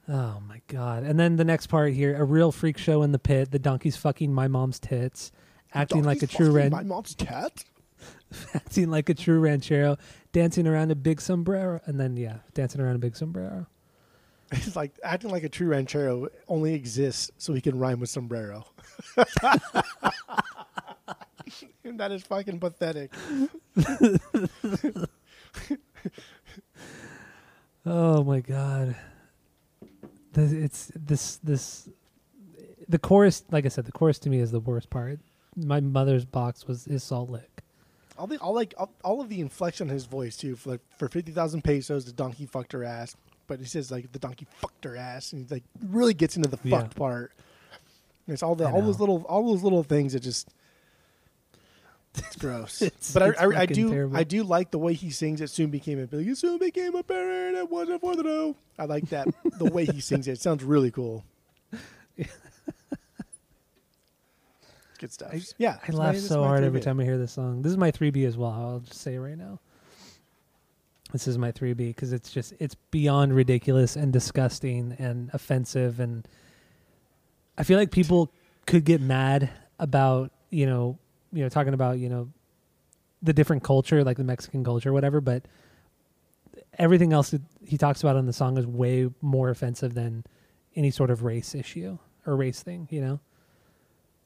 Oh my god! And then the next part here, a real freak show in the pit. The donkey's fucking my mom's tits, acting like a true ran- My mom's cat. (laughs) acting like a true ranchero, dancing around a big sombrero, and then yeah, dancing around a big sombrero. (laughs) It's like acting like a true ranchero only exists so he can rhyme with sombrero. and (laughs) that is fucking pathetic. Oh my god. It's this this the chorus like I said the chorus to me is the worst part. My mother's box was is Salt Lick. All the all like all, all of the inflection on his voice too. For like for fifty thousand pesos, the donkey fucked her ass. But he says like the donkey fucked her ass, and he like really gets into the Yeah. fucked part. And it's all the I all those little all those little things that just it's gross. (laughs) It's- but I, it's I, I fucking do terrible. I do like the way he sings. It soon became a it soon became apparent it wasn't for the dough. I like that the way he sings it. It sounds really cool. (laughs) Good stuff. I, yeah, I it's laugh it's so my hard favorite. every time I hear this song. This is my 3B as well. I'll just say it right now. This is my 3B because it's just it's beyond ridiculous and disgusting and offensive and I feel like people could get mad about, you know, you know talking about, you know, the different culture like the Mexican culture or whatever, but everything else that he talks about in the song is way more offensive than any sort of race issue or race thing, you know?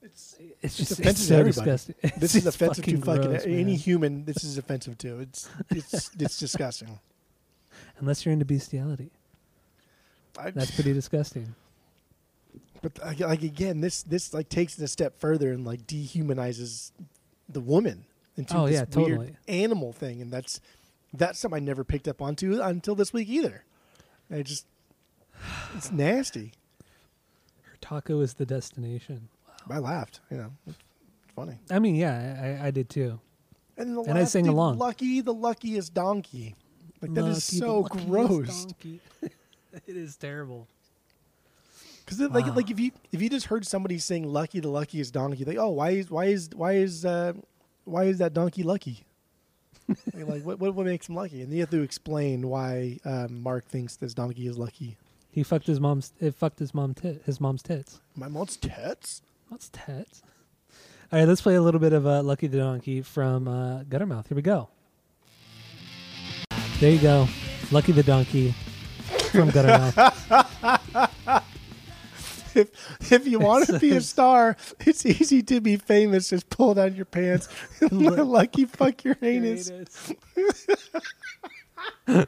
It's It's just offensive it's to so everybody. disgusting. This is offensive to fucking gross, any man. human. This is offensive to. It's it's it's disgusting. (laughs) unless you're into bestiality. I, That's pretty disgusting. but like, like again, this this like takes it a step further and like dehumanizes the woman into Oh, this yeah, weird animal thing, and that's that's something I never picked up onto until this week either. I just it's nasty. (sighs) Her taco is the destination. I laughed. You know, it's funny. I mean, yeah, I, I did too. And, the And I sing thing, along. Lucky, the luckiest donkey. Like that is Lucky, so gross. (laughs) it is terrible. Because like Wow. like if you if you just heard somebody sing "Lucky the luckiest donkey," like oh why is why is why is uh, why is that donkey lucky? (laughs) Like, like what, what what makes him lucky? And you have to explain why um, Mark thinks this donkey is lucky. He fucked his mom's. It fucked his mom tit. His mom's tits. My mom's tits. What's tits? All right, let's play a little bit of uh, "Lucky the Donkey" from uh, Guttermouth. Here we go. There you go, "Lucky the Donkey" from Guttermouth. (laughs) If if you want to be a star, it's easy to be famous. Just pull down your pants. lucky fuck your anus. (laughs) (laughs)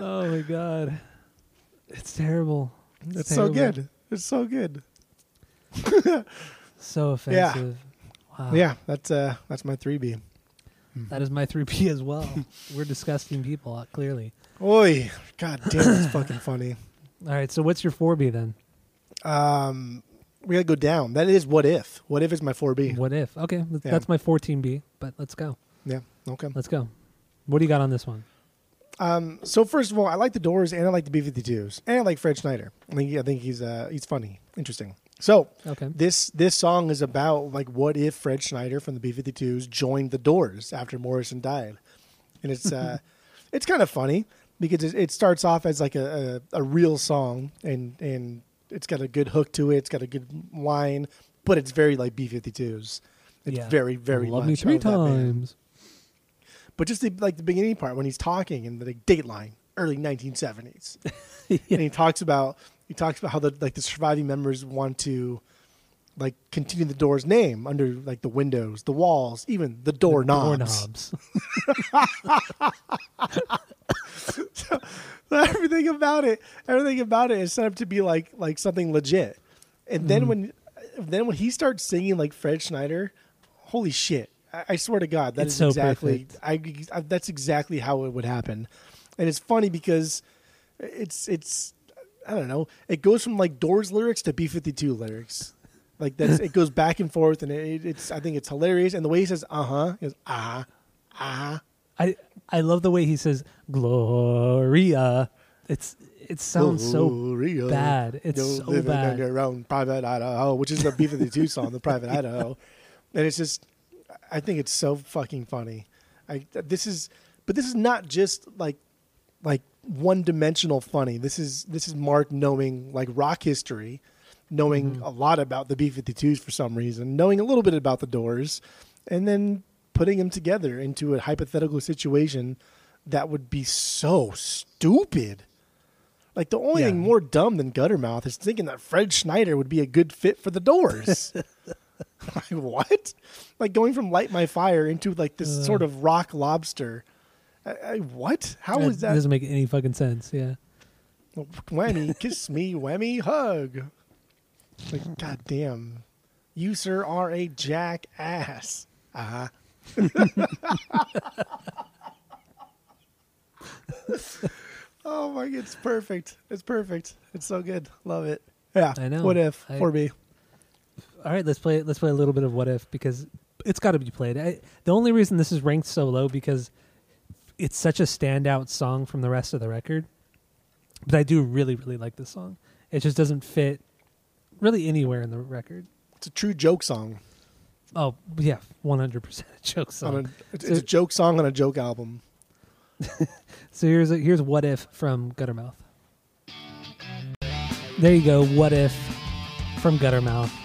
oh my god, it's terrible. It's so terrible. good. It's so good. (laughs) So offensive. Wow. Yeah, that's uh that's my three B. That is my 3P as well. (laughs) We're disgusting people, uh, clearly. Oi, god damn, that's fucking (laughs) funny. All right, so what's your 4B then? Um, we gotta go down. That is what if. What if is my four B? What if? Okay, th- Yeah. that's my 14B, but let's go. Yeah. Okay. Let's go. What do you got on this one? Um. So first of all, I like the Doors and I like the B52s and I like Fred Schneider. I think I think he's uh he's funny, interesting. So Okay. this this song is about like what if Fred Schneider from the B52s joined the Doors after Morrison died, and it's uh (laughs) it's kind of funny because it, it starts off as like a, a, a real song and and it's got a good hook to it. It's got a good line, but it's very like B52s. It's Yeah. very very Love much me three times. But just the, like the beginning part when he's talking and the like, Dateline, early 1970s, (laughs) and he talks about he talks about how the like the surviving members want to like continue the door's name under like the windows, the walls, even the doorknobs. Doorknobs. (laughs) everything about it, everything about it is set up to be like like something legit. And then mm-hmm. when then when he starts singing like Fred Schneider, holy shit! I, swear to God, that It's is so exactly. I, I that's exactly how it would happen. And it's funny because it's it's I don't know. It goes from like Doors lyrics to B fifty two lyrics. Like that's it goes back and forth, and it, it's I think it's hilarious. And the way he says uh huh, he goes ah ah. I I love the way he says Gloria. It's it sounds so bad. It's You're so living bad. on your own private Idaho, which is the B fifty two song, the Private (laughs) Idaho, and it's just, I think it's so fucking funny. I this is, but this is not just like, like one dimensional funny. This is this is Mark knowing like rock history, knowing Mm-hmm. a lot about the B fifty twos for some reason, knowing a little bit about the Doors, and then putting them together into a hypothetical situation that would be so stupid. Like the only Yeah. thing more dumb than Guttermouth is thinking that Fred Schneider would be a good fit for the Doors. (laughs) (laughs) like what? Like going from Light My Fire into like this sort of rock lobster. I, I, what? How That is that? doesn't make any fucking sense. Yeah. Whammy, kiss me, whammy, hug. Like god damn, you sir are a jackass. Uh huh. (laughs) oh my, it's perfect. It's perfect. It's so good. Love it. Yeah. I know. What if I- for me? All right, let's play. Let's play a little bit of what if because it's got to be played. I, the only reason this is ranked so low because it's such a standout song from the rest of the record. But I do really, really like this song. It just doesn't fit really anywhere in the record. It's a true joke song. Oh yeah, one hundred percent a joke song. On a, it's, it's a joke song on a joke album. (laughs) So here's a, here's what if from Guttermouth. There you go. What if from Guttermouth.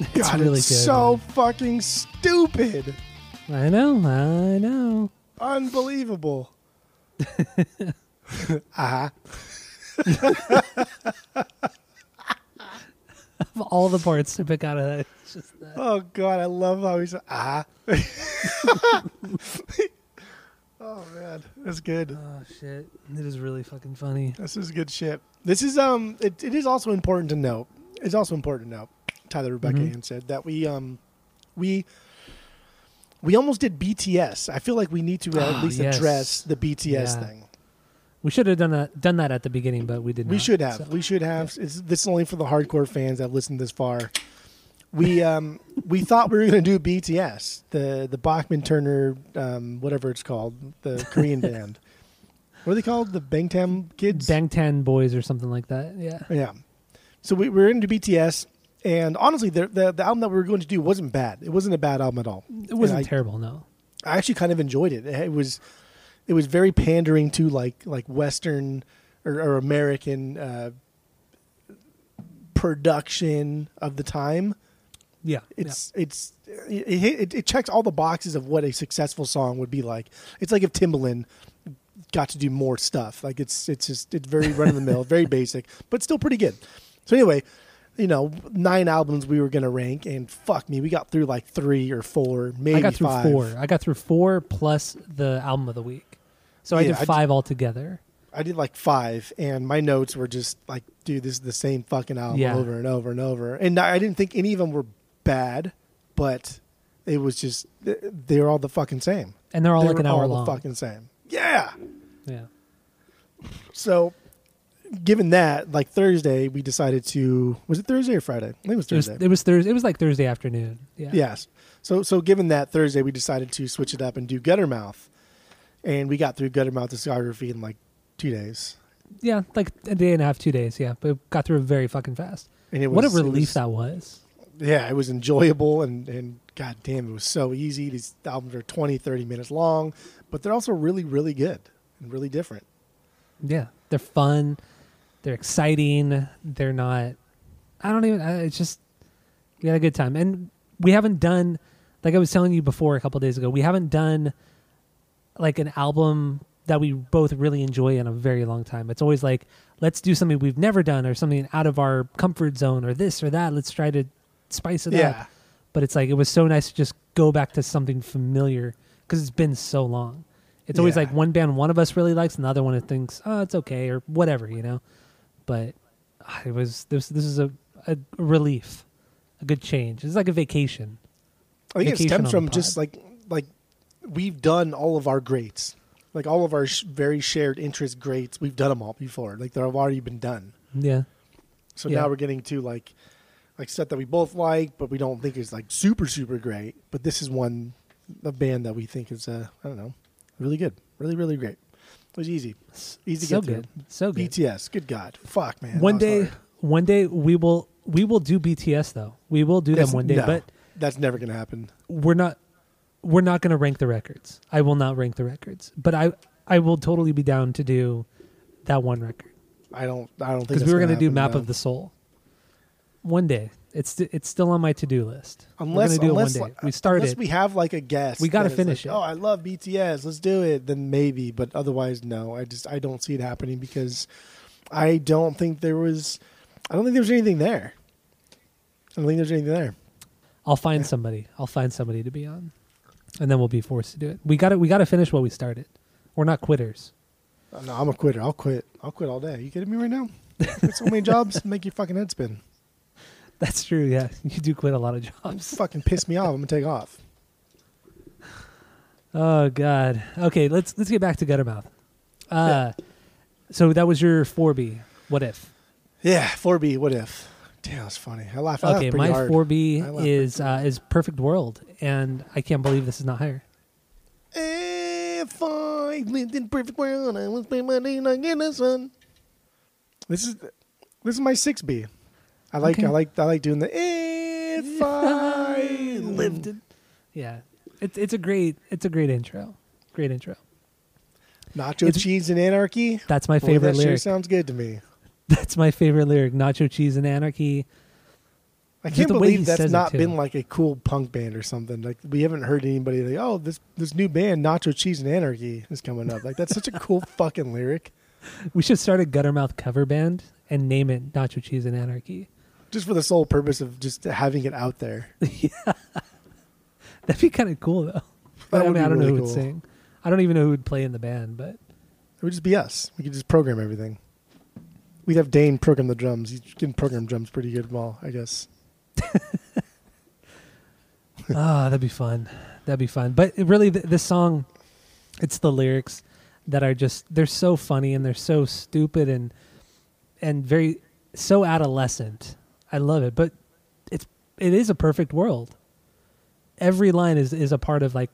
It's God, really it's good. so fucking stupid. I know. I know. Unbelievable. (laughs) uh-huh. Of all the parts to pick out of that, it's just that. Oh god, I love how he's (laughs) ah. oh man, that's good. Oh shit! It is really fucking funny. This is good shit. This is um. It, it is also important to note. It's also important to note. Tyler Rebecca Mhm. Ann said that we um we we almost did BTS. I feel like we need to at Ah, least yes. address the BTS Yeah. thing. We should have done that done that at the beginning, but we did. We not, should have. so. We should have. It's, this is only for the hardcore fans that listened this far. We um we thought we were going to do BTS, the the Bachman Turner um whatever it's called, the Korean (laughs) band. What are they called? The Bangtan Kids. Bangtan Boys or something like that. Yeah. Yeah. So we, we were into BTS, and honestly, the, the the album that we were going to do wasn't bad. It wasn't a bad album at all. It wasn't I- terrible. No. I actually kind of enjoyed it. It was it was very pandering to like like Western or, or American uh, production of the time. Yeah. It's it's it, it, it checks all the boxes of what a successful song would be like. It's like if Timbaland got to do more stuff. Like it's it's just it's very run of the mill, very (laughs) basic, but still pretty good. So anyway, you know, nine albums we were gonna rank, and fuck me, we got through like three or four, maybe I got through five. four. I got through four plus the album of the week. So I Yeah, did I d- five altogether. I did like five, and my notes were just like, dude, this is the same fucking album Yeah. over and over and over. And I I didn't think any of them were bad, but it was just they- were all the fucking same. And they're all They like an hour all long. the fucking same. Yeah. Yeah. So, given that, like Thursday, we decided to was it Thursday or Friday? I think it was It was, Thursday. it was Thursday. It was like Thursday afternoon. Yeah. Yes. So so given that Thursday, we decided to switch it up and do Guttermouth, and we got through Guttermouth discography in like two days. Yeah. Like a day and a half, two days. Yeah. But got through very fucking fast. And it was what a relief was- that was. yeah, it was enjoyable and, and god damn, it was so easy. These albums are 20, 30 minutes long, but they're also really, really good. and really different. Yeah, they're fun. They're exciting. They're not. I don't even. It's just we had a good time, and we haven't done like I was telling you before a couple days ago. We haven't done like an album that we both really enjoy in a very long time. It's always like let's do something we've never done or something out of our comfort zone or this or that. Let's try to spice it up. But it's like it was so nice to just go back to something familiar because it's been so long. It's always Yeah. like one band one of us really likes, and the other one thinks, oh, it's okay or whatever, you know. But it was this. This is a, a relief, a good change. It's like a vacation. I think it Vacation stems from just like like we've done all of our greats, like all of our sh- very shared interest greats. We've done them all before. Like they've already been done. Yeah, So Yeah. now we're getting to like like stuff that we both like, but we don't think is like super super great. But this is one a band that we think is uh I don't know really good, really really great. It was easy, easy to so get through. good, so good. BTS, good God, fuck man. one day, hard. one day we will we will do BTS though. We will do them one day, no, but that's never gonna happen. we're not we're not going to rank the records. I will not rank the records, but I I will totally be down to do that one record I don't. I don't think because we were going going to do Map no. of the Soul. One day, it's it's still on my to do list. Unless, to do unless, it one day. Uh, we started. Unless we have like a guest, We gotta finish like, it. Oh, I love BTS. Let's do it. Then maybe, but otherwise, no. I just I don't see it happening because I don't think there was. I don't think there's anything there. I don't think there's anything there. I'll find somebody. I'll find somebody to be on, and then we'll be forced to do it. We got to We got to finish what we started. We're not quitters. Oh, no, I'm a quitter. I'll quit. I'll quit all day. you kidding me right now? So many jobs (laughs) make your fucking head spin. That's true. Yeah, (laughs) you do quit a lot of jobs. Fucking piss me off. I'm gonna take off. Oh God. Okay, let's let's get back to Guttermouth. Uh, so that was your four B. What if? Yeah, 4B. What if? Damn, that's funny. I laughed. I laughed Okay, my four B is uh, is Perfect World, and I can't believe this is not higher. If I lived in perfect world, I would spend my day like in the sun. This is this is my six B. I like Okay. I like I like doing the if (laughs) I lived. in Yeah, it's it's a great it's a great intro. Great intro. Nacho It's- cheese and anarchy. That's my Boy, favorite that sure lyric. sounds good to me. (laughs) That's my favorite lyric. Nacho cheese and anarchy. I can't believe that's not been like a cool punk band or something. Like we haven't heard anybody like, oh, this this new band, Nacho Cheese and Anarchy, is coming up. Like that's such a cool (laughs) fucking lyric. We should start a Guttermouth cover band and name it Nacho Cheese and Anarchy. Just for the sole purpose of just having it out there. (laughs) yeah, (laughs) That'd be kind of cool though. I mean, I don't know really who would sing. I don't even know who would play in the band, but It would just be us. We could just program everything. We'd have Dane program the drums. He can program drums pretty good, well, I guess. (laughs) Ah, that'd be fun. That'd be fun. But it really, th- this song, it's the lyrics that are just they're so funny and they're so stupid and and very so adolescent. I love it. But it's it is a perfect world. Every line is is a part of like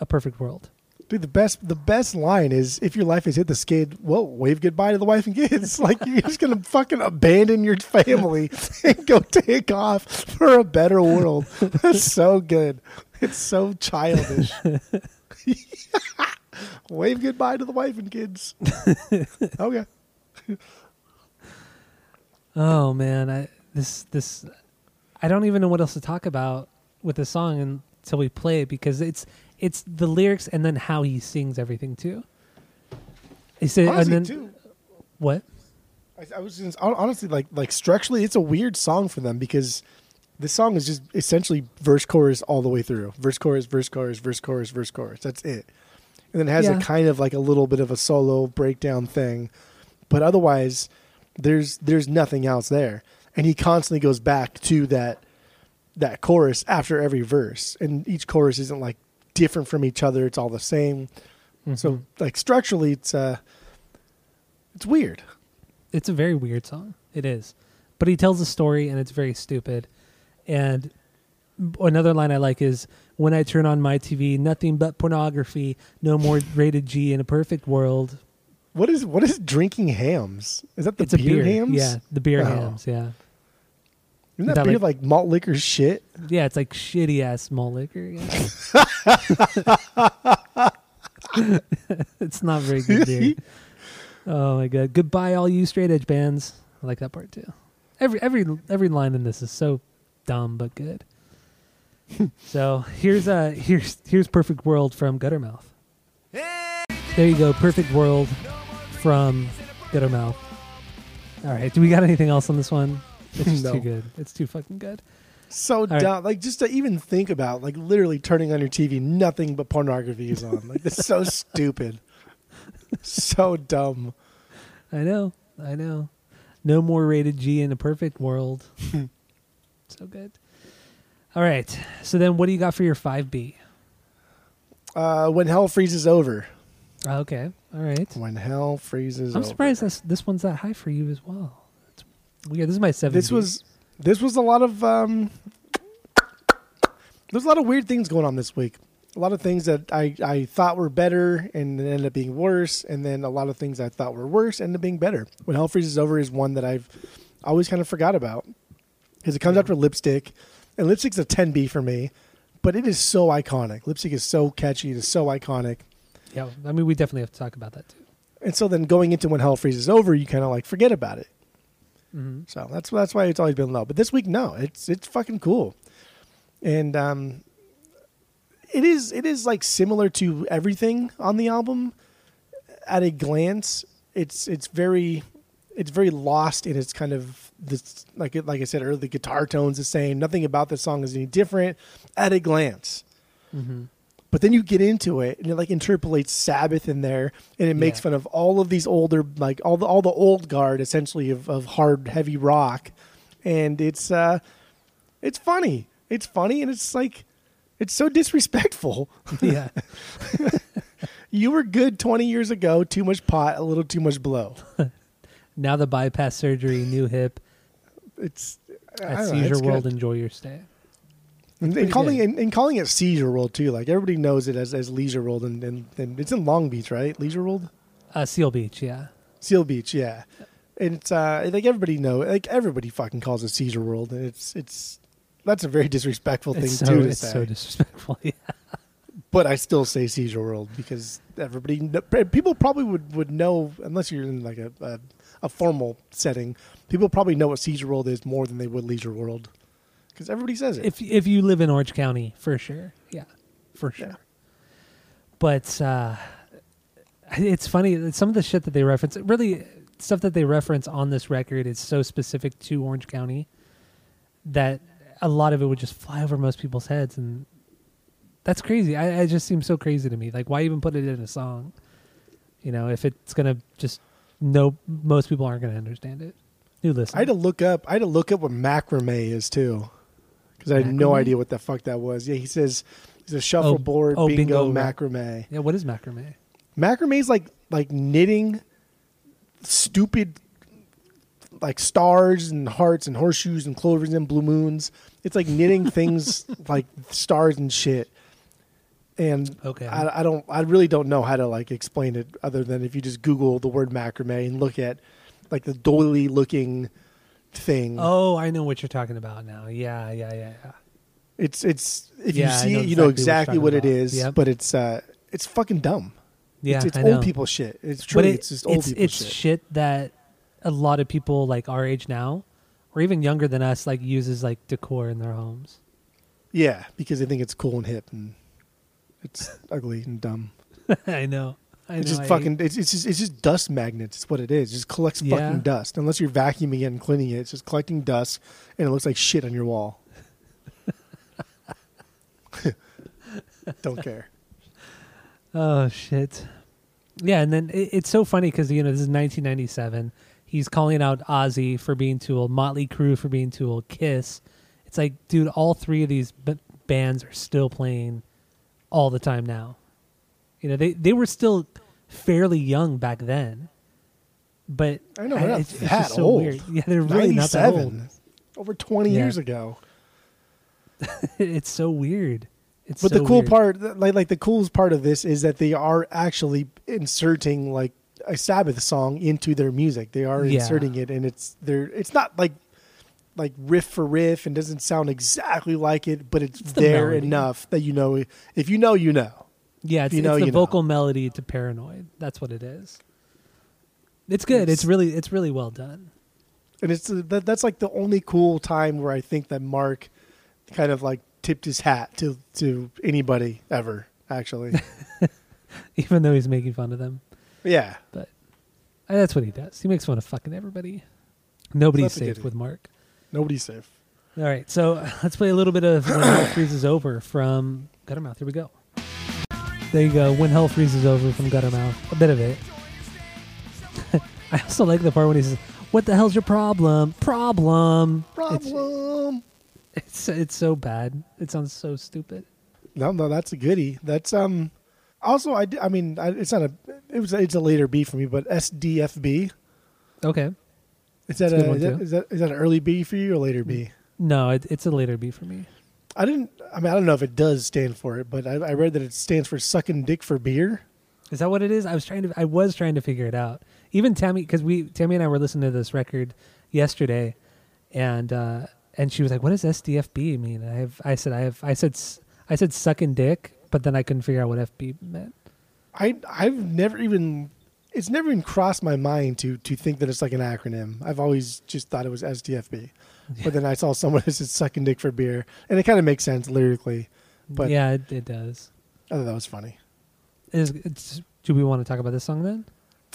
a perfect world. Dude, the best the best line is if your life has hit the skid, well, wave goodbye to the wife and kids. (laughs) like you're just gonna fucking abandon your family (laughs) and go take off for a better world. That's so good. It's so childish. (laughs) wave goodbye to the wife and kids. okay. Oh man, I this this I don't even know what else to talk about with the song until we play it because it's it's the lyrics and then how he sings everything too. He said, Honestly, and then too, what? I, I was just, honestly like like structurally, it's a weird song for them because this song is just essentially verse chorus all the way through. Verse chorus, verse chorus, verse chorus, verse chorus. That's it. And then it has Yeah. a kind of like a little bit of a solo breakdown thing, but otherwise, there's there's nothing else there. And he constantly goes back to that that chorus after every verse, and each chorus isn't like different from each other. It's all the same. So Mhm. like structurally, it's uh, it's weird. it's a very weird song. It is, but he tells a story and it's very stupid. And another line I like is when I turn on my TV, nothing but pornography, no more rated G in a perfect world. What is what is drinking Hamm's? Is that the it's beer, beer, Hamm's? yeah, the beer Oh. Hamm's, yeah, Isn't that, That, beer like- like, malt liquor shit? yeah. It's like shitty ass malt liquor. Yeah. (laughs) (laughs) it's not very good beer. oh my god! Goodbye, all you straight edge bands. I like that part too. Every every every line in this is so dumb but good. (laughs) so here's uh here's here's Perfect World from Guttermouth. There you go, Perfect World from Guttermouth. All right, do we got anything else on this one? It's just (laughs) No. too good. It's too fucking good. So right. dumb. Like just to even think about, like literally turning on your TV, nothing but pornography is on. Like it's so (laughs) stupid. So dumb. I know, I know. No more rated G in a perfect world. (laughs) so good. All right. So then, what do you got for your five B? Uh, when hell freezes over. Okay. All right. When hell freezes I'm over. surprised this this one's that high for you as well. It's weird. This is my seven. This was this was a lot of um there's a lot of weird things going on this week. A lot of things that I, I thought were better and then ended up being worse, and then a lot of things I thought were worse ended up being better. When Hell Freezes Over is one that I've always kind of forgot about because it comes after Lipstick, and Lipstick's a 10B for me, but it is so iconic. Lipstick is so catchy, it is so iconic. Yeah. I mean, we definitely have to talk about that too. And so then going into When Hell Freezes Over, you kind of like forget about it. Mm-hmm. So that's that's why it's always been low. But this week, no, it's it's fucking cool, and um, it is it is like similar to everything on the album. At a glance, it's it's very it's very lost in its kind of this like it, like I said earlier. The guitar tone's the same. Nothing about the song is any different at a glance. Mm-hmm. But then you get into it and it like interpolates Sabbath in there and it makes Yeah. fun of all of these older like all the all the old guard essentially of, of hard heavy rock. And it's uh it's funny. It's funny and it's like it's so disrespectful. (laughs) Yeah. (laughs) You were good twenty years ago, too much pot, a little too much blow. (laughs) now the bypass surgery, new hip It's don't know, it's World. good. Enjoy your stay. And, and calling it, and calling it Seizure World too, like everybody knows it as, as Leisure World and, and, and it's in Long Beach, right? Leisure World? Uh, Seal Beach. Yeah. Seal Beach, yeah. And it's uh like everybody know like everybody fucking calls it Seizure World and it's it's that's a very (laughs) disrespectful thing It's so too to it's say. so disrespectful. (laughs) Yeah. but I still say Seizure World because everybody kn- people probably would, would know unless you're in like a, a a formal setting. People probably know what Seizure World is more than they would Leisure World because everybody says it. if if you live in Orange County, for sure, yeah, for sure. Yeah. But uh, it's funny that some of the shit that they reference, really stuff that they reference on this record, is so specific to Orange County that a lot of it would just fly over most people's heads, and that's crazy. I, it just seems so crazy to me. Like, why even put it in a song? You know, if it's gonna just no, most people aren't gonna understand it. New listen. I had to look up. I had to look up what macrame is too, because I had no idea what the fuck that was. Yeah, he says he's a shuffleboard oh, oh bingo, bingo macrame. yeah, what is macrame? Macrame is like like knitting stupid like stars and hearts and horseshoes and clovers and blue moons. It's like knitting (laughs) things like stars and shit. And Okay. I, I don't I really don't know how to like explain it other than if you just Google the word macrame and look at like the doily looking thing. Oh, I know what you're talking about now. Yeah, yeah, yeah, yeah. It's it's if Yeah, you see know it, you know exactly what what it is. Yep. But it's uh it's fucking dumb. Yeah, it's, it's old people shit. It's truly it- it's just old it's, people it's shit. shit that a lot of people like our age now, or even younger than us, like uses like decor in their homes. Yeah, because they think it's cool and hip, and it's ugly and dumb. (laughs) I know. I It's know, just I fucking. It's, it's just it's just dust magnets. It's what it is. It just collects Yeah. fucking dust. Unless you're vacuuming it and cleaning it, it's just collecting dust, and it looks like shit on your wall. Don't care. (laughs) Oh shit. Yeah, and then it, it's so funny because you know this is 1997. He's calling out Ozzy for being too old, Motley Crue for being too old, Kiss. It's like, dude, all three of these b- bands are still playing all the time now. You know, they they were still fairly young back then, but I know not it's, it's just so old. weird. Yeah, they're really not that old. over twenty Yeah. years ago. (laughs) it's so weird. It's But so the cool weird. part, like like the coolest part of this, is that they are actually inserting like a Sabbath song into their music. They are Yeah. inserting it, and it's they're it's not like like riff for riff and doesn't sound exactly like it, but it's, It's the there enough that you know if you know you know. Yeah, it's, you know, it's the you know. vocal melody to Paranoid. That's what it is. It's good. It's, It's- really it's really well done. and it's uh, that, that's like the only cool time where I think that Mark kind of like tipped his hat to to anybody ever. Actually, (laughs) Even though he's making fun of them. yeah. But uh, that's what he does. He makes fun of fucking everybody. Nobody's safe with Mark. Nobody's safe. All right, so uh, (laughs) let's play a little bit of When Freezes Over from Guttermouth. Here we go. There you go. When Hell Freezes Over from Guttermouth. A bit of it. (laughs) I also like the part when he says, "What the hell's your problem? Problem." It's- Problem. It's it's so bad. It sounds so stupid. No, no, that's a goodie. That's um. Also, I, I mean, I, it's not a. It was. It's a later B for me, but SDFB. Okay. Is that a a, is, that, too. is that is that an early B for you or later B? No, it, it's a later B for me. I didn't. I mean, I don't know if it does stand for it, but I, I read that it stands for sucking dick for beer. Is that what it is? I was trying to. I was trying to figure it out. Even Tammy, because we Tammy and I were listening to this record yesterday, and uh, and she was like, "What does SDFB mean?" I have. I said. I have. I said. s- I said sucking dick, but then I couldn't figure out what FB meant. I I've never even. It's never even crossed my mind to to think that it's like an acronym. I've always just thought it was SDFB, but then I saw someone (laughs) that said sucking dick for beer, and it kind of makes sense lyrically. But yeah, it, it does. I thought that was funny. Is it's, do we want to talk about this song then?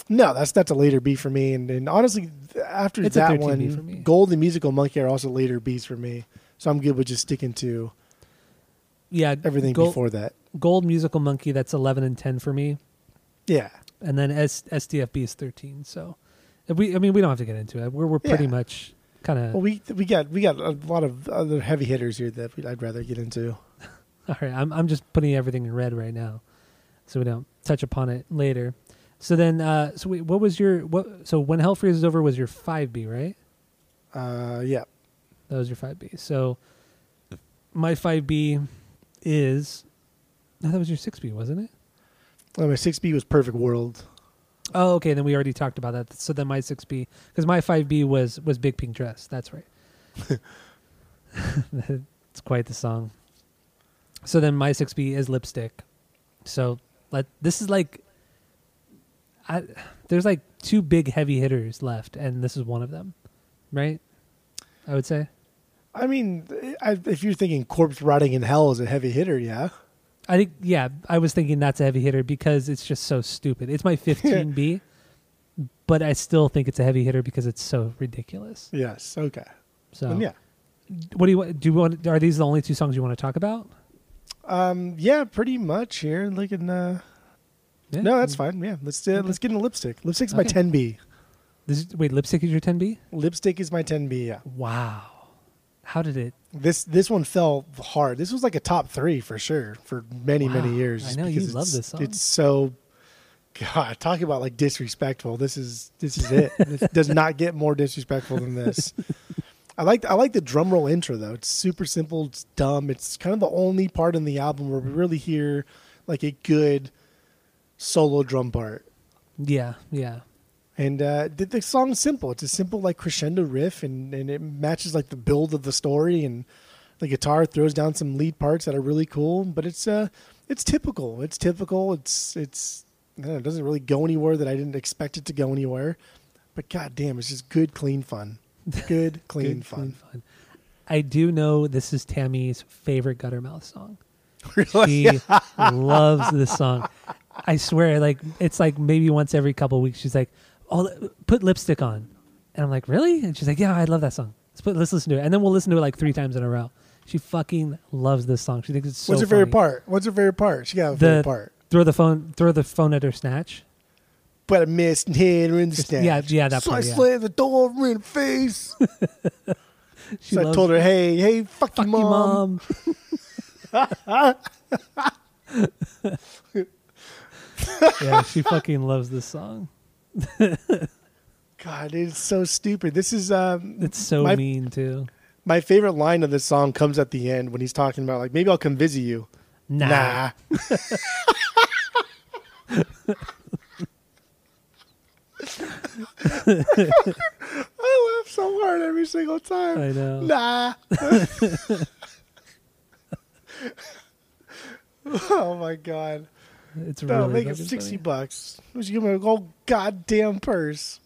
No, that's that's a later B for me, and, and honestly, after It's that 13 for one. Gold and Musical Monkey are also later Bs for me. So I'm good with just sticking to Yeah, everything Gold, before that. Gold Musical Monkey. That's eleven and ten for me, Yeah, and then S, SDFB is thirteen. So, we. I mean, we don't have to get into it. We're we're pretty Yeah. much kind of. well, we we got we got a lot of other heavy hitters here that I'd rather get into. (laughs) All right, I'm I'm just putting everything in red right now, so we don't touch upon it later. So then, uh, so wait, what was your what? So when Hell Freezes Over was your five B, right? Uh, yeah, That was your five B. So my five B is no, that was your six B, wasn't it? well, my six B was Perfect World. Oh, okay. Then we already talked about that. So then my six B, because my five B was was Big Pink Dress. That's right. (laughs) it's quite the song. So then my six B is Lipstick. So let this is like, I there's like two big heavy hitters left, and this is one of them, right? I would say. I mean, I, if you're thinking Corpse Rotting in Hell is a heavy hitter, yeah. I think yeah, I was thinking that's a heavy hitter because it's just so stupid. It's my (laughs) 15B, but I still think it's a heavy hitter because it's so ridiculous. Yes, okay. So Then yeah, what do you want? Do you want? Are these the only two songs you want to talk about? um, yeah, pretty much here. Looking, uh, Yeah. no, that's fine. Yeah, let's uh, let's get into Lipstick. Lipstick's my Okay. 10B. This is, wait, lipstick is your 10B? Lipstick is my 10B. Yeah. Wow. How did it? This this one fell hard. This was like a top three for sure for many many years. I know, you love this song. It's so God, talk about like disrespectful. This is this is it. it (laughs) does not get more disrespectful than this. I like I like the drum roll intro though. It's super simple. It's dumb. It's kind of the only part in the album where we really hear like a good solo drum part. Yeah, yeah. And uh, the, the song's simple. It's a simple like crescendo riff, and, and it matches like the build of the story. And the guitar throws down some lead parts that are really cool. But it's uh, it's typical. It's typical. It's it's I don't know, it doesn't really go anywhere that I didn't expect it to go anywhere. But god damn, it's just good, clean fun. Good, (laughs) clean Good, fun. fun. I do know this is Tammy's favorite Guttermouth song. (laughs) Really? She loves this song. I swear, like it's like maybe once every couple of weeks she's like, "Oh, put lipstick on," and I'm like, "Really?" And she's like, "Yeah, I love that song. Let's put let's listen to it." And then we'll listen to it like three times in a row. She fucking loves this song. She thinks it's so. What's your favorite part? What's your favorite part? She got a favorite part. throw the phone, throw the phone at her snatch. But I missed and hit her in the stand. Yeah, yeah, that so part, I yeah. slammed the door in her face. (laughs) She so I told her, "Hey, hey, fuck, "Fuck mom." mom." (laughs) (laughs) yeah, she fucking loves this song. (laughs) God, it's so stupid. This is um, It's so My- mean too. my favorite line of this song comes at the end when he's talking about like maybe I'll come visit you. Nah. (laughs) I laugh so hard every single time. I know. Nah. (laughs) oh my god. It's No, really make it sixty funny. bucks. Should give him a whole goddamn purse.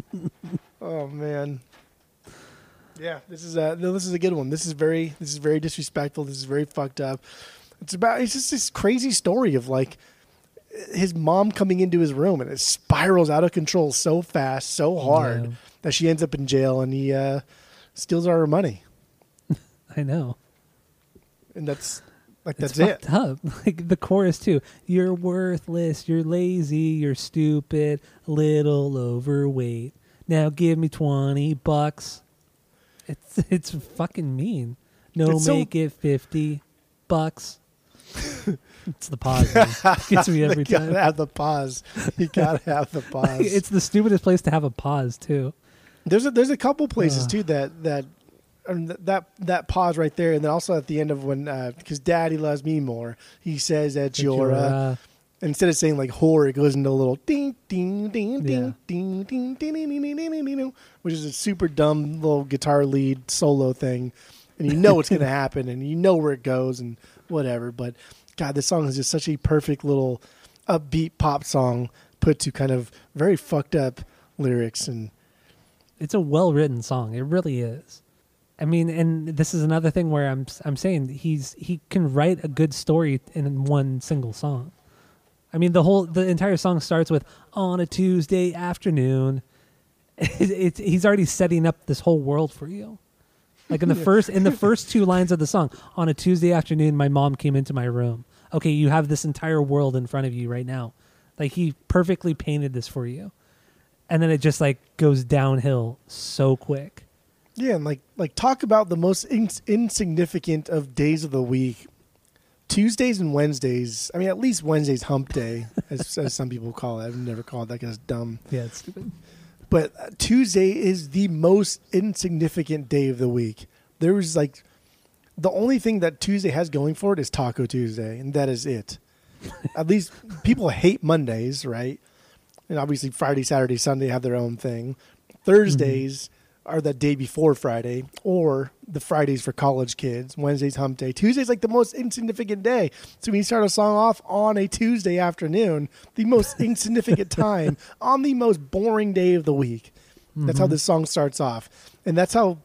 (laughs) oh man. Yeah, this is a no, this is a good one. This is very this is very disrespectful. This is very fucked up. It's about it's just this crazy story of like his mom coming into his room and it spirals out of control so fast, so hard Yeah. that she ends up in jail and he uh, steals all her money. (laughs) I know. And that's like It's that's it. up. (laughs) Like the chorus too. You're worthless. You're lazy. You're stupid. Little overweight. Now give me twenty bucks. It's (laughs) it's fucking mean. No, It's so- make it fifty bucks. (laughs) it's the pause. Gets me every you gotta time. have the pause. You gotta have the pause. it's the stupidest place to have a pause too. There's a there's a couple places Ugh. too that that um, th- that that pause right there, and then also at the end of when because Daddy loves me more, he says that you're uh, instead of saying like whore, it goes into a little ding ding ding ding Yeah. ding ding ding ding ding ding ding ding which is a super dumb little guitar lead solo thing, and you know what's gonna happen, and you know where it goes, and whatever. But God, this song is just such a perfect little upbeat pop song put to kind of very fucked up lyrics and. it's a well written song. It really is. I mean, and this is another thing where I'm I'm saying he's he can write a good story in one single song. I mean, the whole the entire song starts with on a Tuesday afternoon. (laughs) It, it's he's already setting up this whole world for you. Like in the (laughs) first in the first two lines of the song, on a Tuesday afternoon, my mom came into my room. Okay, you have this entire world in front of you right now. Like he perfectly painted this for you and then it just like goes downhill so quick. Yeah, and like like talk about the most ins insignificant of days of the week. Tuesdays and Wednesdays. I mean, at least Wednesday's Hump Day, (laughs) as, as some people call it. I've never called that because it's dumb. Yeah, it's stupid. But uh, Tuesday is the most insignificant day of the week. There was like the only thing that Tuesday has going for it is Taco Tuesday, and that is it. (laughs) At least people hate Mondays, right? And obviously Friday, Saturday, Sunday have their own thing. Thursdays are the day before Friday, or the Fridays for college kids. Wednesday's hump day. Tuesday's like the most insignificant day. So when you start a song off on a Tuesday afternoon, the most (laughs) insignificant time on the most boring day of the week. That's how mm-hmm. this song starts off. And that's how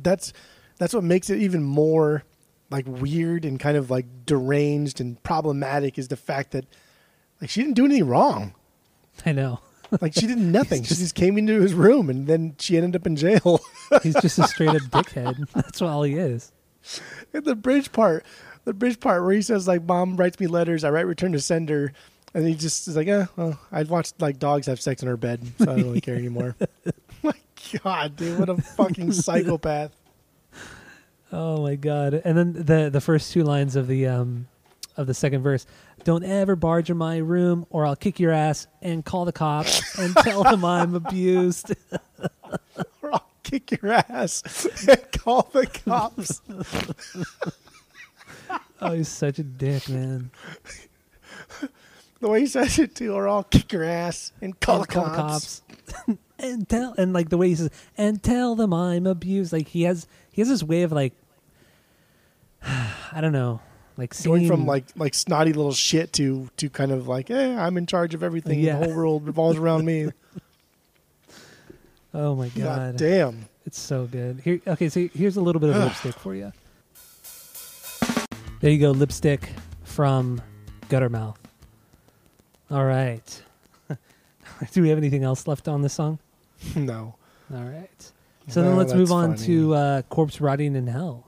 that's that's what makes it even more like weird and kind of like deranged and problematic is the fact that like she didn't do anything wrong. I know. Like she did (laughs) nothing. she just came into his room and then she ended up in jail. (laughs) He's just a straight up (laughs) dickhead. That's all he is. and the bridge part, the bridge part where he says like, "Mom writes me letters. I write return to sender," and he just is like, "Eh, well, I'd watched like dogs have sex in her bed, so I don't really care anymore." My God, dude, what a fucking psychopath! Oh my god. And then the the first two lines of the um of the second verse. Don't ever barge in my room or I'll kick your ass and call the cops and (laughs) tell them I'm abused. (laughs) Or I'll kick your ass and call the cops. (laughs) Oh, he's such a dick, man. the way he says it too, or I'll kick your ass and call, And the, cops. and tell and like the way he says and tell them I'm abused. Like he has he has this way of like (sighs) I don't know, like Going from like like snotty little shit to to kind of like, eh, I'm in charge of everything. Yeah. The whole world revolves around me. (laughs) oh my God god, damn. it's so good. Here, okay, so here's a little bit of lipstick for you. There you go, lipstick from Guttermouth. All right. (laughs) Do we have anything else left on this song? No. All right. So then let's move on funny. to uh, Corpse Rotting in Hell,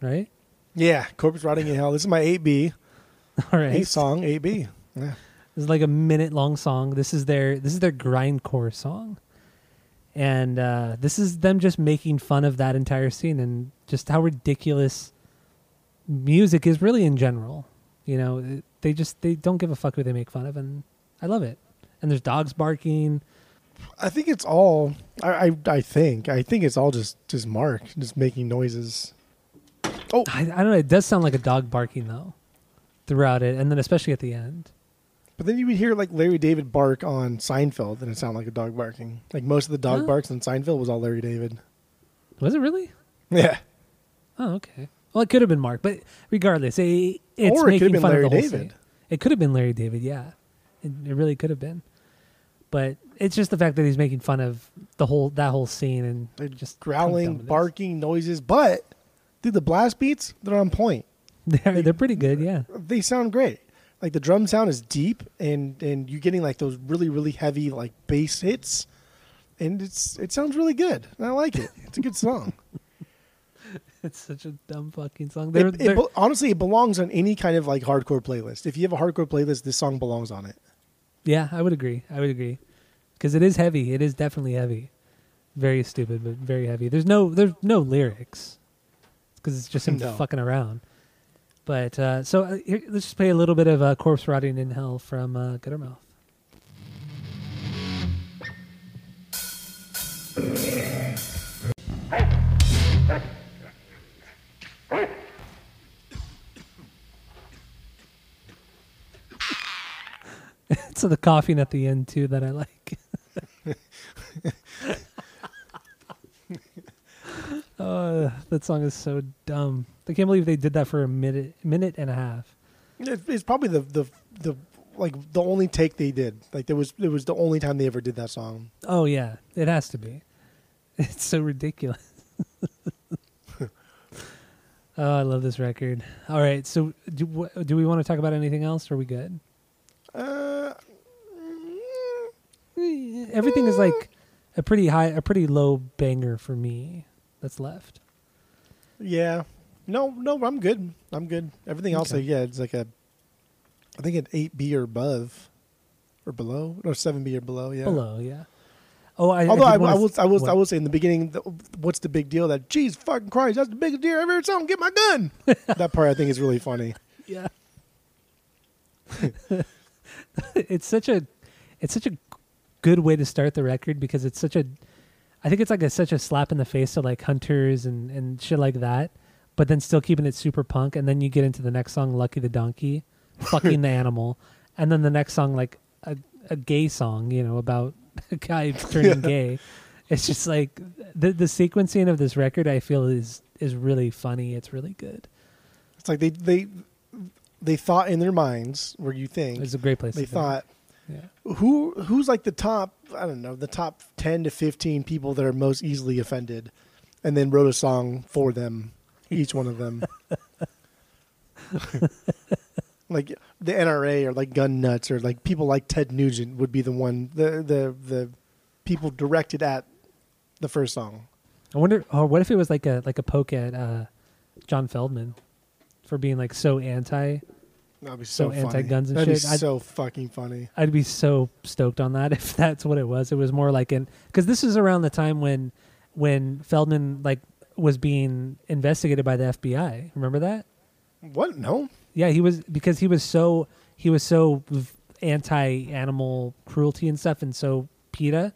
right? Yeah, Corpse Rotting in Hell. This is my 8B. (laughs) All right. Eight song, 8B. Yeah. This is like a minute long song. This is their this is their grindcore song, and uh, this is them just making fun of that entire scene and just how ridiculous music is really in general. You know, it- they just they don't give a fuck who they make fun of, and I love it. And there's dogs barking. I think it's all. I, I I think I think it's all just just Mark just making noises. Oh, I, I don't know. It does sound like a dog barking though, throughout it, and then especially at the end. but then you would hear like Larry David bark on Seinfeld, and it sounded like a dog barking. Like most of the dog Huh? barks on Seinfeld was all Larry David. Was it really? Yeah, Oh, okay. Well, it could have been Mark, but regardless, it, it's Or it could have making been fun Larry of the whole David. It could have been Larry David, yeah. It, it really could have been. But it's just the fact that he's making fun of the whole that whole scene and They're just just how dumb growling, it is. barking noises, but dude, the blast beats they're on point. (laughs) They're they're pretty good, yeah. They sound great. Like the drum sound is deep, and and you're getting like those really really heavy like bass hits, and it's it sounds really good. And I like it. It's a good song. (laughs) It's such a dumb fucking song. They're, it, it they're- be- honestly, it belongs on any kind of like hardcore playlist. If you have a hardcore playlist, this song belongs on it. yeah, I would agree. I would agree because it is heavy. It is definitely heavy. Very stupid, but very heavy. There's no there's no lyrics because it's just him No. fucking around. But uh, so uh, here, let's just play a little bit of uh, "Corpse Rotting in Hell" from uh, Guttermouth. (laughs) so the coughing at the end too that I like. uh, that song is so dumb. I can't believe they did that for a minute, minute and a half. It's probably the the the like the only take they did. Like there was it was the only time they ever did that song. Oh yeah, it has to be. (laughs) It's so ridiculous. (laughs) oh, I love this record. All right, so do wh- do we want to talk about anything else? Or are we good? Uh, Everything is like a pretty high, a pretty low banger for me. That's left. Yeah. No, no, I'm good. I'm good. Everything else, Okay. like, yeah, it's like a, I think an eight B or above, or below, or seven B or below. Yeah. Below, yeah. Oh, I. Although I, wanna I, will, I will, what? I will say in the beginning, the, what's the big deal? That Jesus fucking Christ, that's the biggest deer I've ever seen. Get my gun. (laughs) that part I think is really funny. Yeah. (laughs) (laughs) it's such a it's such a good way to start the record because it's such a I think it's like a such a slap in the face to like hunters and and shit like that, but then still keeping it super punk and then you get into the next song Lucky the Donkey, fucking the (laughs) animal, and then the next song like a a gay song, you know, about (laughs) a guy (laughs) turning gay. It's just like the the sequencing of this record I feel is is really funny. It's really good. It's like they they they thought in their minds where you think It's a great place they to think. Yeah. who who's like the top I don't know the top ten to fifteen people that are most easily offended, and then wrote a song for them, each one of them. (laughs) like the NRA or like gun nuts or like people like Ted Nugent would be the one the the the people directed at the first song. I wonder. Oh, what if it was like a like a poke at uh, John Feldmann for being like so anti? That'd be So so, funny. anti-guns and That'd shit. be I'd- so fucking funny. I'd be so stoked on that (laughs) if that's what it was. It was more like an because this is around the time when when Feldmann like was being investigated by the FBI. Remember that? What? No. Yeah, he was because he was so he was so anti animal cruelty and stuff, and so PETA